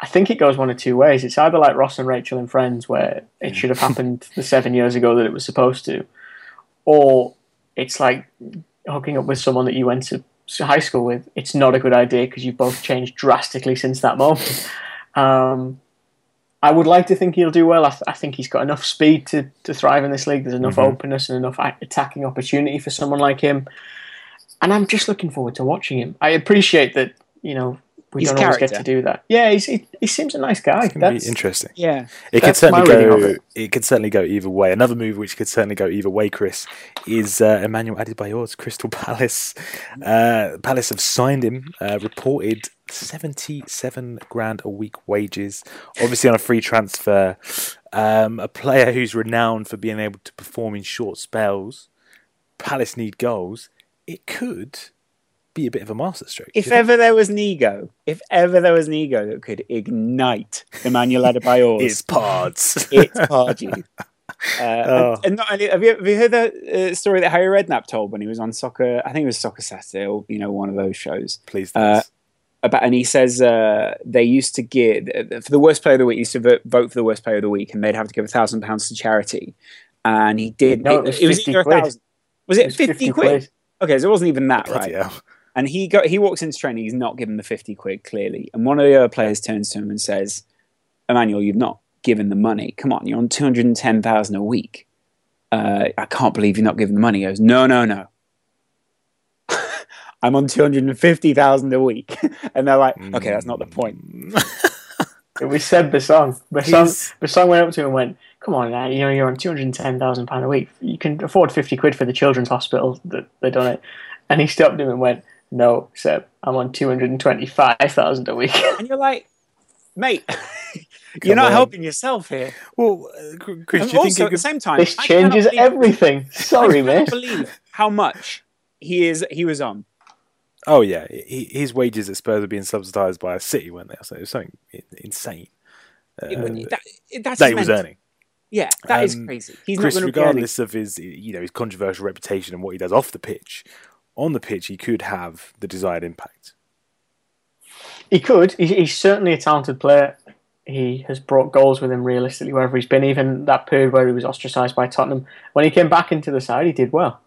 S2: I think it goes one of two ways. It's either like Ross and Rachel in Friends, where it should have [laughs] happened the seven years ago that it was supposed to, or it's like hooking up with someone that you went to high school with. It's not a good idea because you've both changed drastically since that moment. [laughs] Um, I would like to think he'll do well. I, th- I think he's got enough speed to, to thrive in this league. There's enough openness and enough a- attacking opportunity for someone like him. And I'm just looking forward to watching him. I appreciate that, you know, we
S3: His
S2: don't always get to do that. Yeah, he's, he, he seems a nice guy.
S1: It's
S2: That's,
S1: be interesting.
S3: Yeah.
S1: It could certainly
S2: my reading of
S1: go.
S2: it.
S1: It. could certainly go either way. Another move which could certainly go either way, Kris, is uh, Emmanuel Adebayor's Crystal [laughs] Palace. Uh, Palace have signed him. Uh, reported seventy-seven grand a week wages. Obviously on a free transfer. Um, a player who's renowned for being able to perform in short spells. Palace need goals. It could be a bit of a masterstroke.
S3: If ever there was an ego, if ever there was an ego that could ignite Emmanuel Adebayor's,
S1: it's Pards.
S3: it's Pardew. [laughs] Uh,
S1: Oh.
S3: and, and not only, have you, have you heard the uh, story that Harry Redknapp told when he was on soccer? I think it was Soccer Saturday or you know one of those shows.
S1: Please.
S3: Uh, about, and he says uh, they used to give for the worst player of the week. Used to vote, for the worst player of the week, and they'd have to give a thousand pounds to charity. And he did.
S2: No,
S3: it,
S2: it was
S3: it was
S2: 50
S3: either a thousand. Was it,
S2: It was
S3: 50,
S2: 50
S3: quid?
S2: quid.
S3: Okay, so it wasn't even that,
S1: Bloody
S3: right?
S1: hell.
S3: And he got he walks into training. He's not given the fifty quid clearly, and one of the other players turns to him and says, "Emmanuel, you've not given the money. Come on, you're on two hundred and ten thousand a week. Uh, I can't believe you're not giving the money." He goes, "No, no, no. [laughs] I'm on two hundred and fifty thousand a week." [laughs] and they're like, "Okay, that's not the point." [laughs]
S2: It was said Bassong.
S1: He's-
S2: Bassong, Bassong went up to him and went, "Come on, now, you know you're on two hundred and ten thousand pound a week. You can afford fifty quid for the children's hospital that they done it." And he stopped him and went, "No, Seb, I'm on two hundred and twenty-five thousand a week."
S3: And you're like, "Mate, [laughs] you're not
S1: on.
S3: helping yourself here."
S1: Well, uh, Kris,
S3: And
S1: you
S3: also,
S1: think it
S3: at the same time,
S2: this
S3: I
S2: changes
S3: believe-
S2: everything. [laughs] Sorry,
S3: I
S2: mate.
S3: believe how much he is. He was on.
S1: Oh yeah, he, his wages at Spurs are being subsidised by a city, weren't they? So it was something i- insane uh,
S3: That, that's
S1: that he was earning.
S3: Yeah, that is
S1: Um,
S3: crazy. He's
S1: Kris,
S3: not going to
S1: regardless of his, you know, his controversial reputation and what he does off the pitch, on the pitch he could have the desired impact.
S2: He could. He, he's certainly a talented player. He has brought goals with him realistically wherever he's been. Even that period where he was ostracised by Tottenham, when he came back into the side, he did well.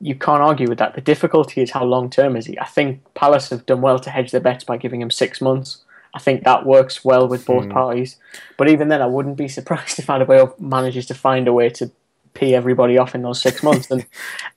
S2: You can't argue with that. The difficulty is how long term is he. I think Palace have done well to hedge their bets by giving him six months. I think that works well with both hmm. parties. But even then, I wouldn't be [laughs] surprised if Adebayor manages to find a way to pee everybody off in those six [laughs] months. And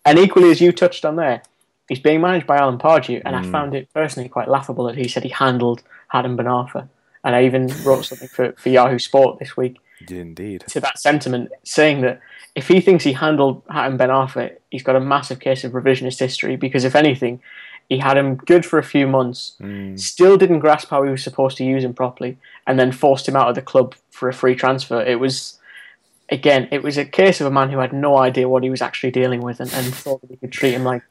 S2: and equally, as you touched on there, he's being managed by Alan Pardew, and I hmm. found it personally quite laughable that he said he handled Hatem Ben Arfa. And I even wrote something for, for Yahoo Sport this week
S1: indeed.
S2: to that sentiment, saying that if he thinks he handled Hatem Ben Arfa, he's got a massive case of revisionist history because, if anything, he had him good for a few months, still didn't grasp how he was supposed to use him properly, and then forced him out of the club for a free transfer. It was, again, it was a case of a man who had no idea what he was actually dealing with and, and thought that he could treat him like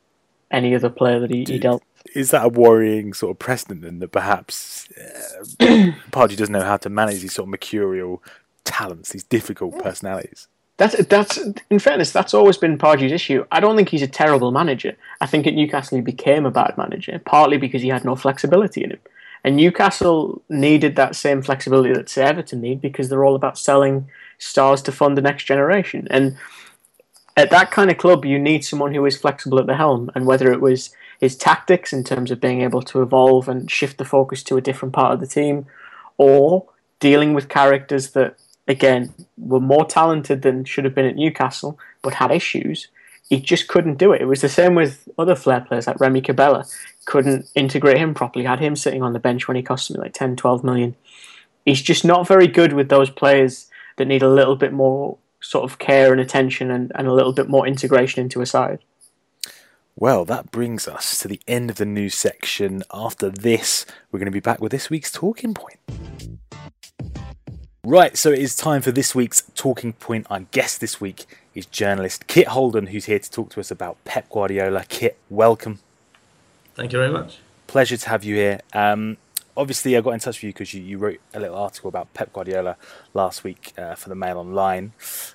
S2: any other player that he, he dealt with.
S1: Is that a worrying sort of precedent then that perhaps uh, [clears throat] Pardew doesn't know how to manage these sort of mercurial talents, these difficult personalities?
S2: That's that's in fairness, that's always been Pardew's issue. I don't think he's a terrible manager. I think at Newcastle he became a bad manager, partly because he had no flexibility in him. And Newcastle needed that same flexibility that say Everton need because they're all about selling stars to fund the next generation. And at that kind of club, you need someone who is flexible at the helm. And whether it was his tactics in terms of being able to evolve and shift the focus to a different part of the team, or dealing with characters that, again, were more talented than should have been at Newcastle, but had issues, he just couldn't do it. It was the same with other flair players like Remy Cabella. Couldn't integrate him properly, had him sitting on the bench when he cost me like 10, 12 million. He's just not very good with those players that need a little bit more sort of care and attention and, and a little bit more integration into a side.
S1: Well, that brings us to the end of the news section. After this, we're going to be back with this week's talking point. Right, so it is time for this week's talking point. Our guest this week is journalist Kit Holden, who's here to talk to us about Pep Guardiola. Kit, welcome.
S5: Thank you very much.
S1: Pleasure to have you here. Um, obviously, I got in touch with you because you, you wrote a little article about Pep Guardiola last week uh, for the Mail Online.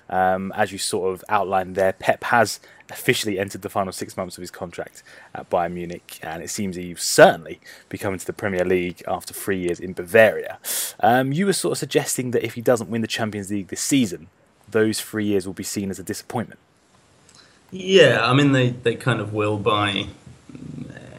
S1: Um, as you sort of outlined there, Pep has officially entered the final six months of his contract at Bayern Munich, and it seems he's certainly be coming to the Premier League after three years in Bavaria. Um, you were sort of suggesting that if he doesn't win the Champions League this season, those three years will be seen as a disappointment.
S5: Yeah, I mean they, they kind of will by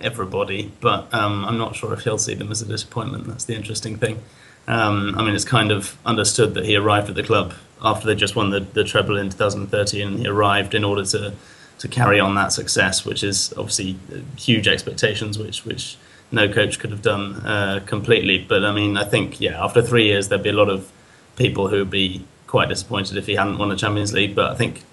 S5: everybody, but um, I'm not sure if he'll see them as a disappointment. That's the interesting thing. Um, I mean, it's kind of understood that he arrived at the club after they just won the, the treble in 2013, and he arrived in order to to carry on that success, which is obviously huge expectations, which which no coach could have done uh, completely. But I mean, I think yeah, after three years, there'd be a lot of people who would be quite disappointed if he hadn't won the Champions League. But I think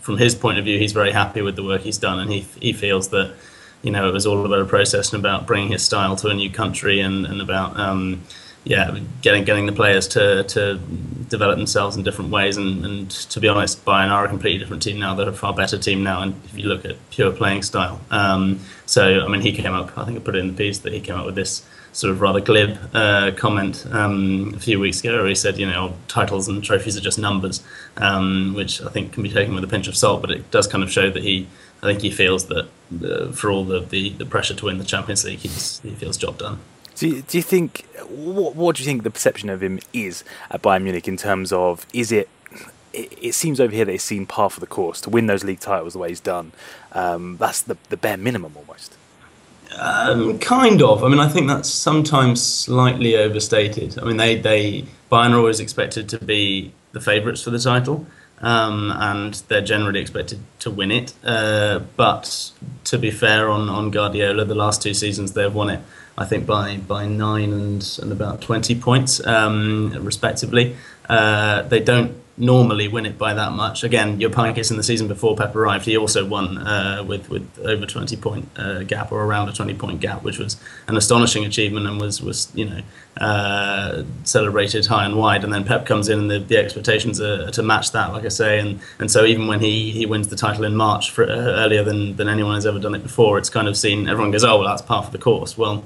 S5: from his point of view, he's very happy with the work he's done, and he he feels that you know it was all about a process and about bringing his style to a new country and and about um, yeah getting getting the players to to develop themselves in different ways. And, and to be honest, Bayern are a completely different team now. They're a far better team now. And if you look at pure playing style, um, so I mean, he came up. I think I put it in the piece that he came up with this sort of rather glib uh, comment um, a few weeks ago where he said, you know, titles and trophies are just numbers, um, which I think can be taken with a pinch of salt, but it does kind of show that he I think he feels that uh, for all the, the, the, pressure to win the Champions League, he's, he feels job done.
S1: Do you, do you think what, what do you think the perception of him is at Bayern Munich in terms of is it it, it, seems over here that it's seen par for the course to win those league titles the way he's done. Um, that's the, the bare minimum almost.
S5: Um, kind of. I mean, I think that's sometimes slightly overstated. I mean, they, they Bayern are always expected to be the favourites for the title, um, and they're generally expected to win it. Uh, but to be fair on, on Guardiola, the last two seasons they've won it, I think, by, by nine and, and about 20 points, um, respectively. Uh, they don't normally win it by that much. Again, Jupp Heynckes in the season before Pep arrived, he also won uh, with with over twenty point uh, gap or around a twenty point gap, which was an astonishing achievement and was was you know uh, celebrated high and wide. And then Pep comes in, and the, the expectations are, to match that, like I say. And and so even when he he wins the title in March for, uh, earlier than than anyone has ever done it before, it's kind of seen everyone goes, oh well, that's part of the course. Well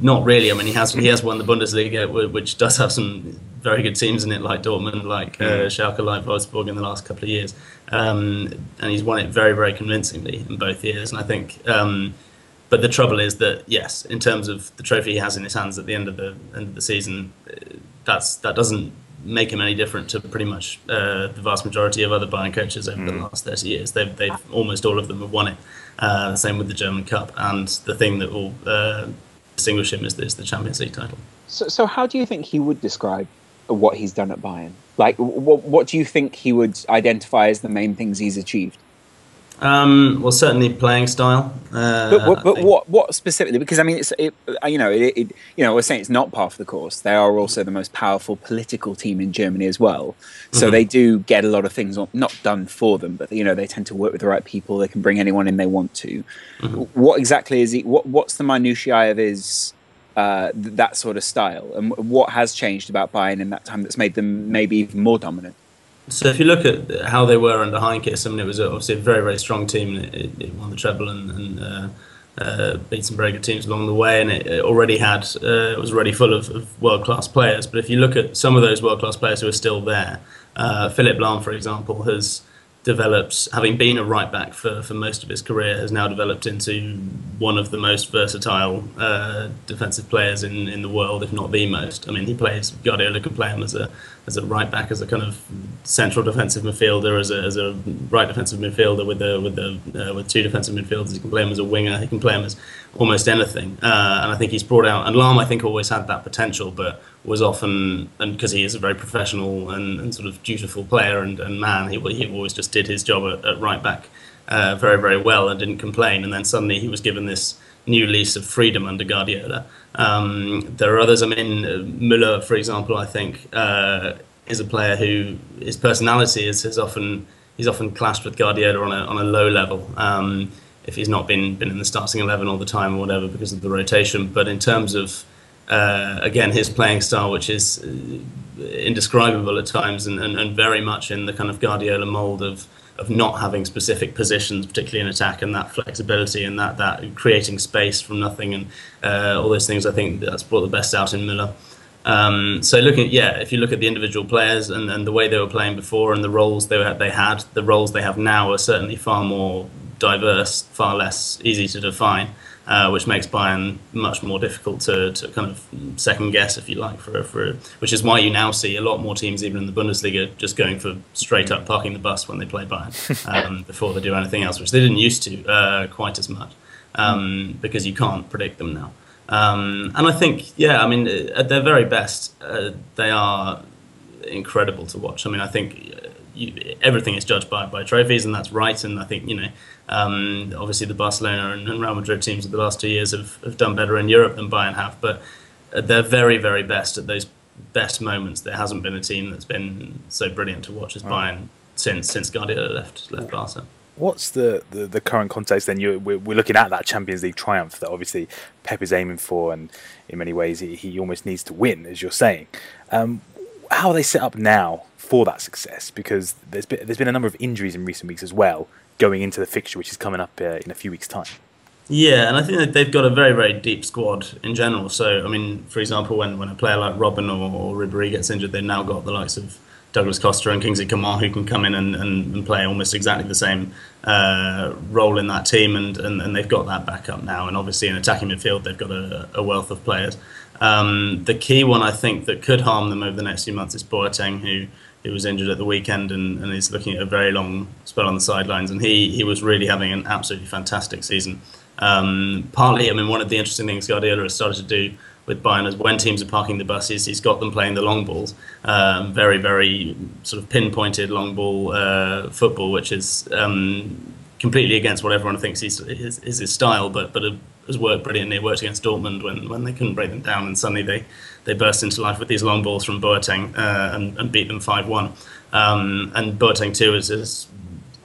S5: not really. I mean, he has he has won the Bundesliga, which does have some very good teams in it, like Dortmund, like uh, Schalke, like Wolfsburg in the last couple of years, um, and he's won it very, very convincingly in both years. And I think, um, but the trouble is that yes, in terms of the trophy he has in his hands at the end of the end of the season, uh, that's that doesn't make him any different to pretty much uh, the vast majority of other Bayern coaches over mm. the last 30 years. They've, they've almost all of them have won it. Uh, same with the German Cup, and the thing that will uh, distinguish him is this the Champions League title.
S3: So, so how do you think he would describe what he's done at Bayern? Like, what, what do you think he would identify as the main things he's achieved?
S5: Um, well, certainly playing style.
S3: Uh, but, but, but what what specifically? Because I mean, it's it, uh, you know it, it, you know we're saying it's not part of the course. They are also the most powerful political team in Germany as well. So mm-hmm. they do get a lot of things not done for them, but you know they tend to work with the right people. They can bring anyone in they want to. Mm-hmm. What exactly is he? What what's the minutiae of his? Uh, that sort of style, and what has changed about Bayern in that time that's made them maybe even more dominant?
S5: So if you look at how they were under Heynckes, I mean, it was obviously a very, very strong team. and it, it won the treble and, and uh, uh, beat some very good teams along the way, and it, it already had uh, it was already full of, of world class players. But if you look at some of those world class players who are still there, uh, Philipp Lahm, for example, has developed, having been a right back for, for most of his career, has now developed into one of the most versatile uh, defensive players in, in the world, if not the most. I mean, he plays, Guardiola can play him as a, as a right back, as a kind of central defensive midfielder, as a, as a right defensive midfielder with the, with the, uh, with two defensive midfielders. He can play him as a winger, he can play him as almost anything. Uh, and I think he's brought out, and Lahm, I think, always had that potential, but was often, and because he is a very professional and, and sort of dutiful player and, and man, he, he always just did his job at, at right back uh, very, very well and didn't complain. And then suddenly he was given this new lease of freedom under Guardiola. Um, there are others. I mean, Müller, for example, I think uh, is a player who his personality is, is often he's often clashed with Guardiola on a on a low level. Um, if he's not been been in the starting eleven all the time or whatever because of the rotation, but in terms of uh, again, his playing style, which is uh, indescribable at times and, and, and, very much in the kind of Guardiola mold of, of not having specific positions, particularly in attack, and that flexibility and that, that creating space from nothing and uh, all those things. I think that's brought the best out in Müller. Um, so looking, at, yeah, if you look at the individual players and, and the way they were playing before and the roles they, were, they had, the roles they have now are certainly far more diverse, far less easy to define uh, which makes Bayern much more difficult to, to kind of second guess, if you like, for, for which is why you now see a lot more teams, even in the Bundesliga, just going for straight up parking the bus when they play Bayern [laughs] um, before they do anything else, which they didn't used to uh, quite as much um, because you can't predict them now. Um, and I think, yeah, I mean, at their very best, uh, they are incredible to watch. I mean, I think uh, you, everything is judged by, by trophies, and that's right. And I think you know, um, obviously the Barcelona and, Real Madrid teams of the last two years have, have done better in Europe than Bayern have, but they're very, very best at those best moments. There hasn't been a team that's been so brilliant to watch as right. Bayern since since Guardiola left left Barca.
S1: What's the, the, the, current context then? You, we're, we're, looking at that Champions League triumph that obviously Pep is aiming for, and in many ways he, he almost needs to win, as you're saying. Um, how are they set up now for that success? Because there's been, there's been a number of injuries in recent weeks as well, going into the fixture, which is coming up uh, in a few weeks' time.
S5: Yeah, and I think that they've got a very, very deep squad in general. So, I mean, for example, when, when a player like Robben or, or Ribéry gets injured, they've now got the likes of Douglas Costa and Kingsley Coman who can come in and, and, and play almost exactly the same uh, role in that team, and, and, and, they've got that backup now. And obviously, in attacking midfield, they've got a, a wealth of players. Um, the key one, I think, that could harm them over the next few months is Boateng, who who was injured at the weekend and, and is looking at a very long spell on the sidelines. And he, he was really having an absolutely fantastic season. Um, partly, I mean, one of the interesting things Guardiola has started to do with Bayern is when teams are parking the buses, he's got them playing the long balls, um, very, very sort of pinpointed long ball uh, football, which is um, completely against what everyone thinks is, is, is his style, but but has worked brilliantly. It worked against Dortmund when, when they couldn't break them down, and suddenly they, they burst into life with these long balls from Boateng uh, and, and beat them 5 1. Um, and Boateng, too, is, is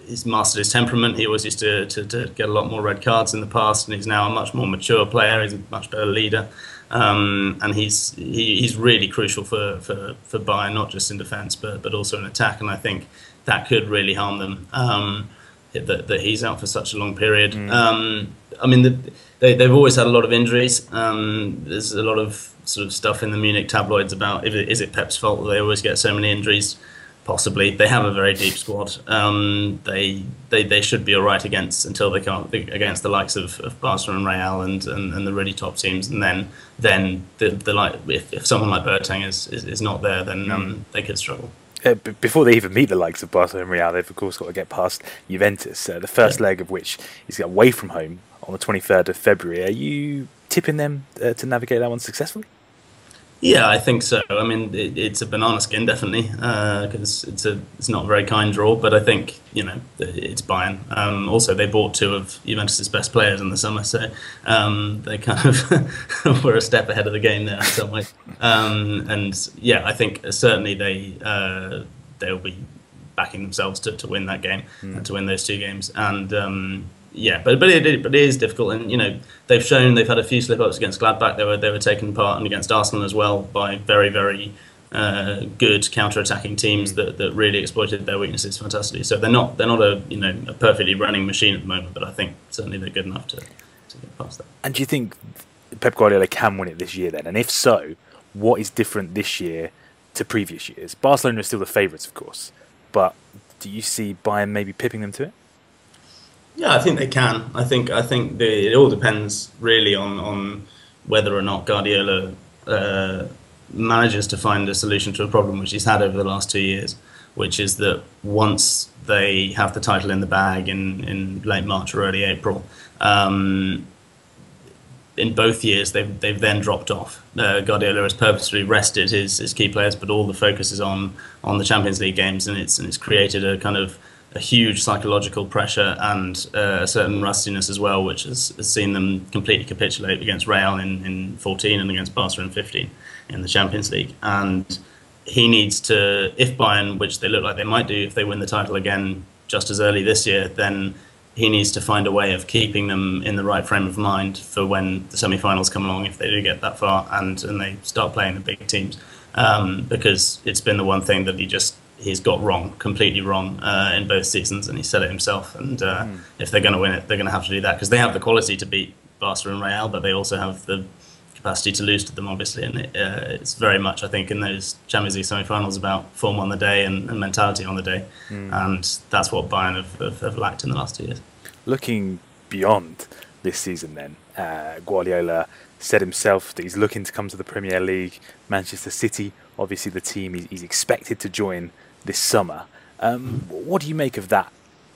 S5: he's mastered his temperament. He always used to, to, to, get a lot more red cards in the past, and he's now a much more mature player. He's a much better leader, um, and he's he, he's really crucial for, for, for Bayern, not just in defence but but also in attack. And I think that could really harm them. Um, that, that he's out for such a long period. Mm. Um, I mean, the, they, they've always had a lot of injuries. Um, there's a lot of sort of stuff in the Munich tabloids about if it, is it Pep's fault that they always get so many injuries possibly. They have a very deep squad. Um, they, they they should be all right against until they can't against the likes of, of Barcelona and Real and, and, and, the really top teams. And then then the, the like if, if someone like Boateng is, is, is not there, then um, mm. they could struggle.
S1: Uh, before they even meet the likes of Barcelona and Real, they've of course got to get past Juventus. Uh, the first yeah. leg of which is away from home on the 23rd of February. Are you tipping them uh, to navigate that one successfully?
S5: Yeah, I think so. I mean, it, it's a banana skin, definitely, because uh, it's a it's not a very kind draw. But I think you know it's Bayern. Um, also, they bought two of Juventus's best players in the summer, so um, they kind of [laughs] were a step ahead of the game there in some way. Um, and yeah, I think certainly they uh, they'll be backing themselves to, to win that game mm. and to win those two games. And um, yeah, but but it, but it is difficult, and you know they've shown they've had a few slip ups against Gladbach. They were they were taken part and against Arsenal as well by very very uh, good counter attacking teams that, that really exploited their weaknesses fantastically. So they're not they're not a you know a perfectly running machine at the moment, but I think certainly they're good enough to, to get past that.
S1: And do you think Pep Guardiola can win it this year then? And if so, what is different this year to previous years? Barcelona are still the favourites, of course, but do you see Bayern maybe pipping them to it?
S5: Yeah, I think they can. I think I think the, it all depends really on on whether or not Guardiola uh, manages to find a solution to a problem which he's had over the last two years, which is that once they have the title in the bag in, in late March or early April, um, in both years they've they've then dropped off. Uh, Guardiola has purposely rested his, his key players, but all the focus is on on the Champions League games, and it's and it's created a kind of a huge psychological pressure and uh, a certain rustiness as well, which has, has, seen them completely capitulate against Real in, in 14 and against Barca in 15 in the Champions League. And he needs to, if Bayern, which they look like they might do if they win the title again just as early this year, then he needs to find a way of keeping them in the right frame of mind for when the semi-finals come along, if they do get that far, and, and they start playing the big teams. Um, because it's been the one thing that he just he's got wrong, completely wrong uh, in both seasons, and he said it himself. And uh, mm. if they're going to win it, they're going to have to do that because they have the quality to beat Barca and Real, but they also have the capacity to lose to them, obviously. And it, uh, it's very much, I think, in those Champions League semi-finals about form on the day and, and mentality on the day, mm. and that's what Bayern have, have, have, lacked in the last two years.
S1: Looking beyond this season, then uh, Guardiola said himself that he's looking to come to the Premier League. Manchester City, obviously, the team he's, he's expected to join this summer. Um, what do you make of that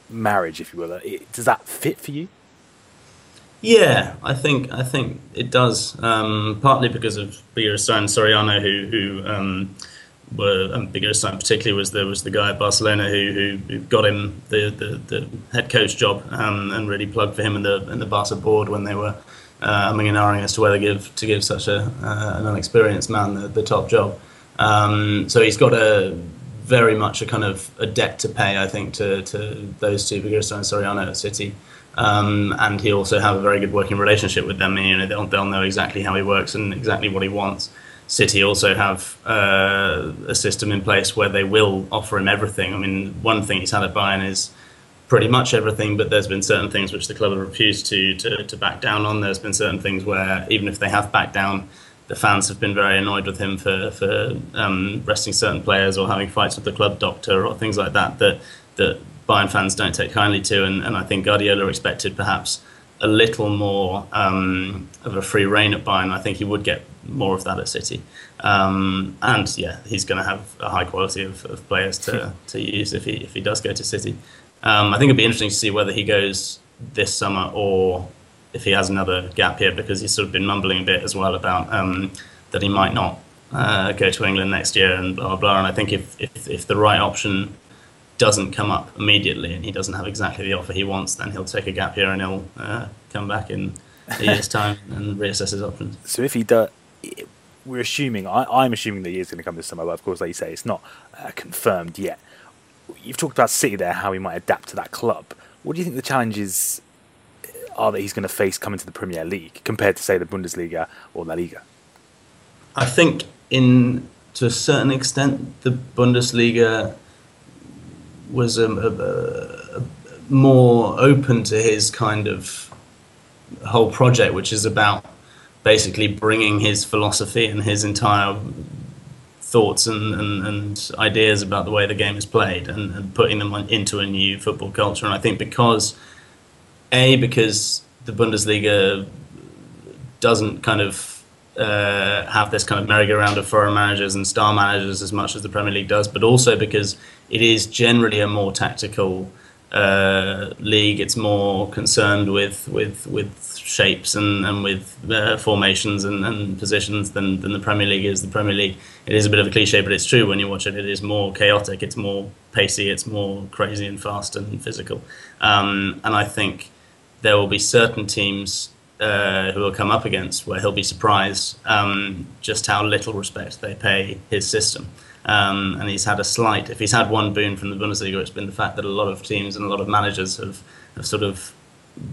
S1: marriage, if you will? Does that fit for you?
S5: Yeah, I think I think it does. Um, partly because of Bielsa and Soriano, who who um, were um, Bielsa particularly was the was the guy at Barcelona who, who, got him the, the, the head coach job um, and really plugged for him in the in the Barca board when they were uh, umming and ahhing as to whether give to give such a uh, an unexperienced man the, the top job. Um, so he's got a very much a kind of a debt to pay, I think, to, to those two, Bielsa and Soriano at City. Um, and he also have a very good working relationship with them. You know, they'll, they'll know exactly how he works and exactly what he wants. City also have uh, a system in place where they will offer him everything. I mean, one thing he's had at Bayern is pretty much everything, but there's been certain things which the club have refused to, to, to back down on. There's been certain things where even if they have backed down, the fans have been very annoyed with him for for um, resting certain players or having fights with the club doctor or things like that that that Bayern fans don't take kindly to, and, and I think Guardiola expected perhaps a little more um, of a free reign at Bayern. I think he would get more of that at City, um, and yeah, he's going to have a high quality of, of players to, [laughs] to use if he if he does go to City. Um, I think it'd be interesting to see whether he goes this summer or if he has another gap here because he's sort of been mumbling a bit as well about um, that he might not uh, go to England next year and blah blah blah. And I think if if, if the right option doesn't come up immediately and he doesn't have exactly the offer he wants, then he'll take a gap year and he'll uh, come back in a year's [laughs] time and reassess his options.
S1: So if he does, we're assuming, I, am assuming that he is going to come this summer, but of course, like you say, it's not uh, confirmed yet. You've talked about City there, how he might adapt to that club. What do you think the challenges are that he's going to face coming to the Premier League compared to, say, the Bundesliga or La Liga?
S5: I think, in to a certain extent, the Bundesliga was um, a, a, a more open to his kind of whole project, which is about basically bringing his philosophy and his entire thoughts and, and, and, ideas about the way the game is played and, and putting them on, into a new football culture. And I think because, A, because the Bundesliga doesn't kind of uh, have this kind of merry-go-round of foreign managers and star managers as much as the Premier League does, but also because it is generally a more tactical uh, league. It's more concerned with with with shapes and and with uh, formations and, and positions than than the Premier League is. The Premier League it is a bit of a cliche, but it's true when you watch it. It is more chaotic. It's more pacey. It's more crazy and fast and physical. Um, and I think there will be certain teams uh, who will come up against where he'll be surprised um, just how little respect they pay his system. Um, and he's had a slight, if he's had one boon from the Bundesliga, it's been the fact that a lot of teams and a lot of managers have, have sort of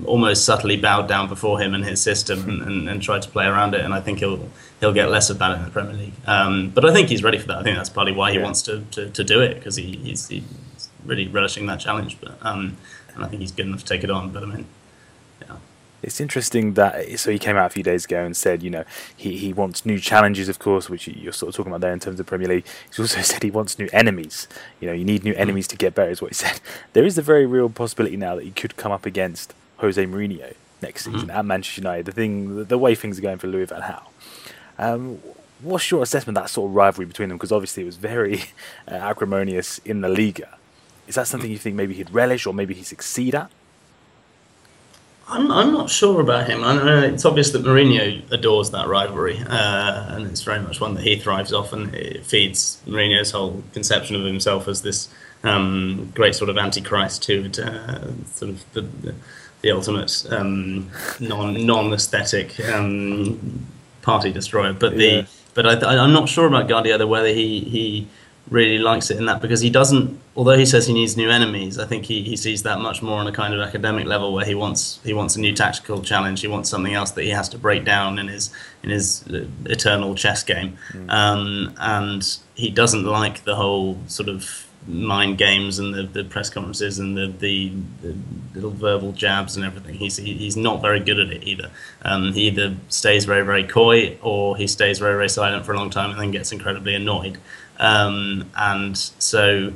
S5: almost subtly bowed down before him and his system and, and, and, tried to play around it. And I think he'll he'll get less of that in the Premier League. Um, but I think he's ready for that. I think that's partly why he yeah. wants to, to, to, do it because he, he's, he's, really relishing that challenge. But um, and I think he's good enough to take it on. But I mean,
S1: it's interesting that so he came out a few days ago and said, you know, he, he wants new challenges, of course, which you're sort of talking about there in terms of Premier League. He's [laughs] also said he wants new enemies. You know, you need new mm. enemies to get better, is what he said. [laughs] There is a very real possibility now that he could come up against Jose Mourinho next mm. season at Manchester United. The thing, the, the, way things are going for Louis van Gaal. Um, what's your assessment of that sort of rivalry between them? Because obviously it was very [laughs] uh, acrimonious in the Liga. Is that something you think maybe he'd relish or maybe he'd succeed at?
S5: I'm, I'm not sure about him. I know it's obvious that Mourinho adores that rivalry, uh, and it's very much one that he thrives off, and it feeds Mourinho's whole conception of himself as this um, great sort of antichrist who would uh, sort of the, the, the ultimate um, non non aesthetic um, party destroyer. But the yeah. but I, I'm not sure about Guardiola whether he he really likes it in that because he doesn't although he says he needs new enemies i think he, he sees that much more on a kind of academic level where he wants he wants a new tactical challenge he wants something else that he has to break down in his in his uh, eternal chess game mm. um, and he doesn't like the whole sort of mind games and the, the press conferences and the, the, the, little verbal jabs and everything. He's he's not very good at it either. Um, he either stays very very coy or he stays very very silent for a long time and then gets incredibly annoyed. Um, and so,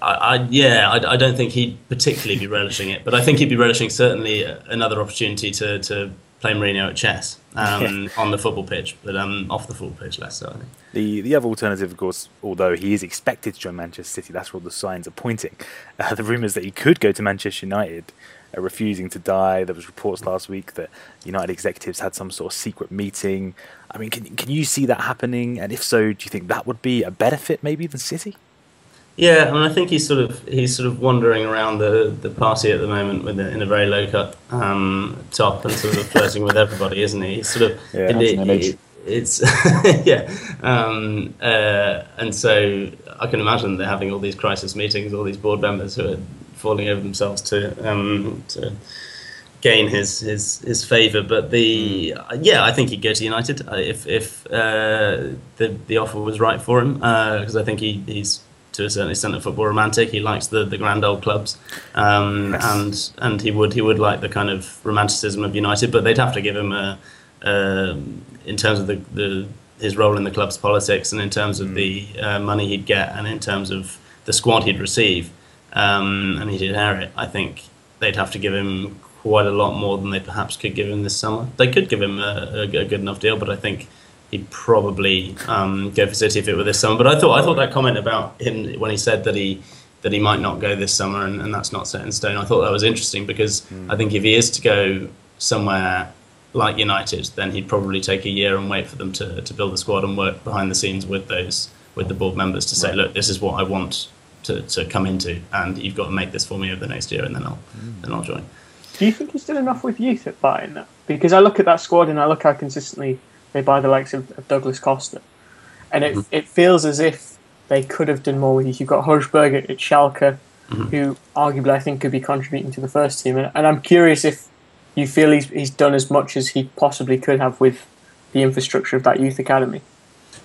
S5: I, I yeah, I, I, don't think he'd particularly be relishing it, but I think he'd be relishing certainly another opportunity to, to play Mourinho at chess um, on the football pitch, but um, off the football pitch less so. I think.
S1: The the other alternative, of course, although he is expected to join Manchester City, that's where all the signs are pointing. Uh, the rumours that he could go to Manchester United are refusing to die. There was reports last week that United executives had some sort of secret meeting. I mean, can can you see that happening? And if so, do you think that would be a better fit maybe than City?
S5: Yeah, I mean, I think he's sort of he's sort of wandering around the, the party at the moment with a, in a very low cut um, top and sort of flirting with everybody, isn't he? He's sort of
S1: yeah, it, it,
S5: it's [laughs] yeah, um, uh, and so I can imagine they're having all these crisis meetings, all these board members who are falling over themselves to um, to gain his his his favour. But the uh, yeah, I think he'd go to United uh, if if uh, the the offer was right for him because uh, I think he, he's to a certain extent a football romantic. He likes the, the grand old clubs, um, yes. and and he would he would like the kind of romanticism of United. But they'd have to give him a um, in terms of the, the his role in the club's politics and in terms of mm. the uh, money he'd get and in terms of the squad he'd receive, um, and he'd inherit, I think they'd have to give him quite a lot more than they perhaps could give him this summer. They could give him a, a, a good enough deal, but I think he'd probably um, go for City if it were this summer. But I thought I thought that comment about him when he said that he that he might not go this summer and, and that's not set in stone. I thought that was interesting because mm. I think if he is to go somewhere like United, then he'd probably take a year and wait for them to, to build the squad and work behind the scenes with those with the board members to say, right. look, this is what I want to, to come into, and you've got to make this for me over the next year, and then I'll mm. then I'll join.
S2: Do you think he's done enough with youth at Bayern? Because I look at that squad and I look how consistently they buy the likes of, of Douglas Costa, and it mm-hmm. it feels as if they could have done more with youth. You've got Hojbjerg at, at Schalke, mm-hmm. who arguably I think could be contributing to the first team, and, and I'm curious if you feel he's he's done as much as he possibly could have with the infrastructure of that youth academy.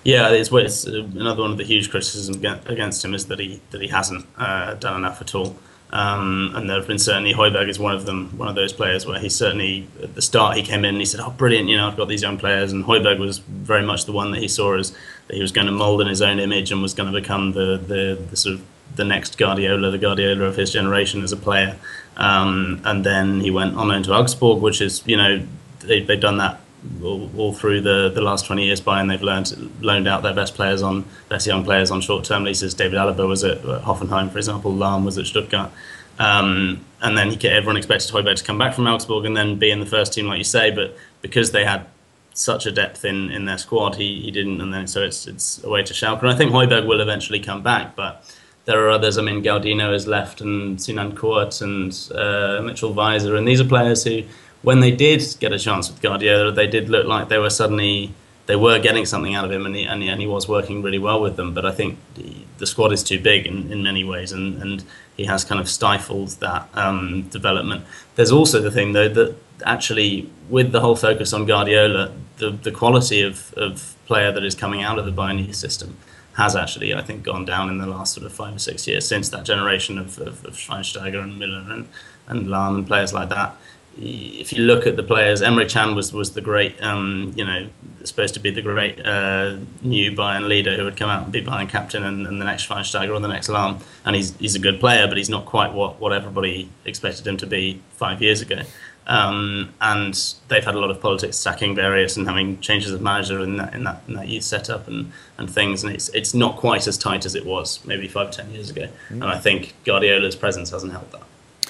S5: Yeah, it's, it's another one of the huge criticisms against him is that he that he hasn't uh, done enough at all. Um, and there have been certainly Højbjerg is one of them, one of those players where he certainly at the start he came in and he said, "Oh, brilliant! You know, I've got these young players." And Højbjerg was very much the one that he saw as that he was going to mould in his own image and was going to become the, the, the sort of the next Guardiola, the Guardiola of his generation as a player. Um, and then he went on into Augsburg, which is you know they, they've done that all, all, through the, the last 20 years by, and they've learned, loaned out their best players on best young players on short term leases. David Alaba was at Hoffenheim, for example. Lahm was at Stuttgart. Um, and then he, everyone expected Højbjerg to come back from Augsburg and then be in the first team, like you say. But because they had such a depth in, in their squad, he, he didn't. And then so it's it's away to Schalke. And I think Højbjerg will eventually come back, but there are others. I mean, Gaudino has left, and Sinan Kurt and uh, Mitchell Weiser, and these are players who when they did get a chance with Guardiola, they did look like they were suddenly they were getting something out of him, and he, and he, and he was working really well with them. But I think the, the squad is too big in, in many ways, and, and he has kind of stifled that um, development. There's also the thing though that actually with the whole focus on Guardiola, the the quality of, of player that is coming out of the Bayern system has actually, I think, gone down in the last sort of five or six years since that generation of, of, of Schweinsteiger and Müller and, and Lahm and players like that if you look at the players, Emre Can was was the great, um, you know, supposed to be the great uh, new Bayern leader who would come out and be Bayern captain and, and the next Schweinsteiger or the next Lahm. And he's he's a good player, but he's not quite what, what everybody expected him to be five years ago. Um, and they've had a lot of politics sacking various and having changes of manager in that in that, in that youth setup and, and things. And it's it's not quite as tight as it was maybe five ten years ago. Mm. And I think Guardiola's presence hasn't helped that.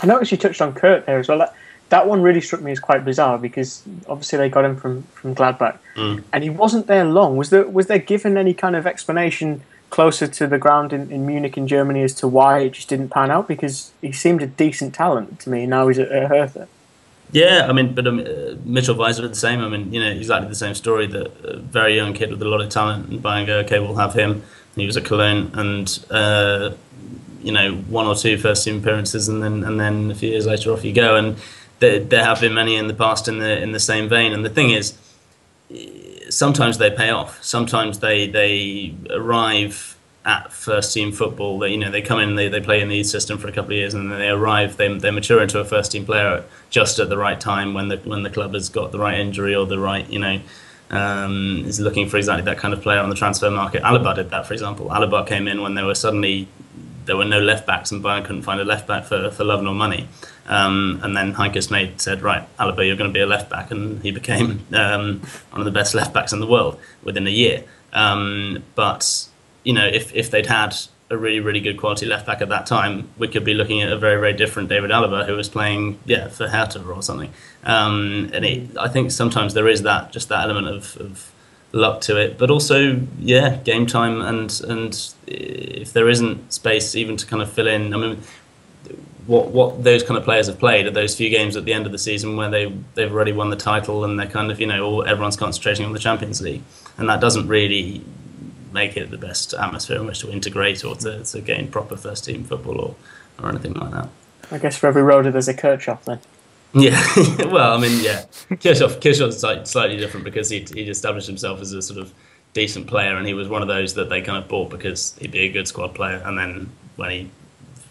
S2: I noticed you touched on Kurt there as well. That, that one really struck me as quite bizarre because obviously they got him from, from Gladbach, mm. and he wasn't there long. Was there was there given any kind of explanation closer to the ground in, in Munich in Germany as to why it just didn't pan out? Because he seemed a decent talent to me. Now he's at, Hertha.
S5: Yeah, I mean, but um, uh, Mitchell Weiser did the same. I mean, you know, exactly the same story. That a very young kid with a lot of talent, and Bayern go, okay, we'll have him. he was at Cologne, and uh, you know, one or two first team appearances, and then and then a few years later, off you go. And there, there have been many in the past in the in the same vein. And the thing is, sometimes they pay off. Sometimes they they arrive at first team football. They, you know, they come in, they, they play in the system for a couple of years, and then they arrive. They, they mature into a first team player just at the right time when the when the club has got the right injury or the right, you know. Um, is looking for exactly that kind of player on the transfer market. Alaba did that, for example. Alaba came in when there were suddenly there were no left backs, and Bayern couldn't find a left back for, for love nor money. Um, and then Heynckes made said, right, Alaba, you're going to be a left back, and he became um, one of the best left backs in the world within a year. Um, but you know, if if they'd had a really really good quality left back at that time, we could be looking at a very very different David Alaba who was playing yeah for Hertha or something. Um, and it, I think sometimes there is that just that element of, of luck to it, but also yeah game time and and if there isn't space even to kind of fill in, I mean what what those kind of players have played at those few games at the end of the season where they they've already won the title and they're kind of you know all, everyone's concentrating on the Champions League and that doesn't really make it the best atmosphere in which to integrate or to, to gain proper first team football or, or anything like that.
S2: I guess for every Rode there's a Kirchhoff then.
S5: Yeah, [laughs] well, I mean, yeah, Kirchhoff Kirchhoff's slightly different because he he established himself as a sort of decent player, and he was one of those that they kind of bought because he'd be a good squad player, and then when he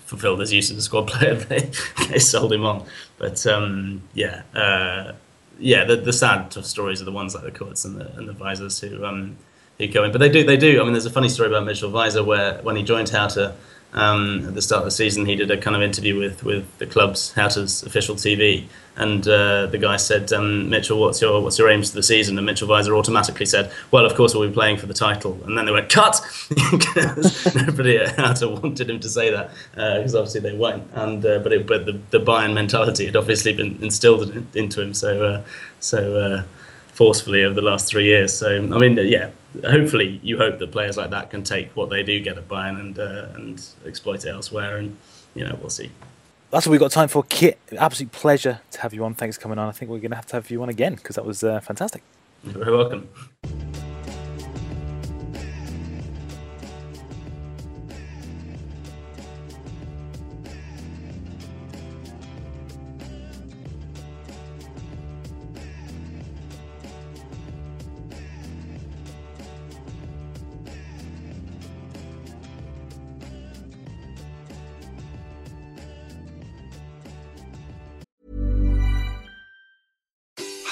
S5: fulfilled his use as a squad player, [laughs] they, they sold him on. But um, yeah, uh, yeah, the the sad stories are the ones like the Kurts and the and the Weisers who um who go in. But they do they do. I mean, there's a funny story about Mitchell Weiser where when he joined Hertha um, at the start of the season, he did a kind of interview with, with the club's Hertha's official TV, and uh, the guy said, um, "Mitchell, what's your what's your aims for the season?" And Mitchell Weiser automatically said, "Well, of course, we'll be playing for the title." And then they went, "Cut!" [laughs] because nobody at Hertha wanted him to say that because uh, obviously they won't. And uh, but it, but the, the Bayern mentality had obviously been instilled into him. So uh, so uh, forcefully over the last three years. So I mean, yeah, hopefully you hope that players like that can take what they do get at Bayern and uh, and exploit it elsewhere. And you know, we'll see.
S1: That's what we've got time for, Kit. Absolute pleasure to have you on. Thanks for coming on. I think we're going to have to have you on again because that was uh, fantastic.
S5: You're very welcome.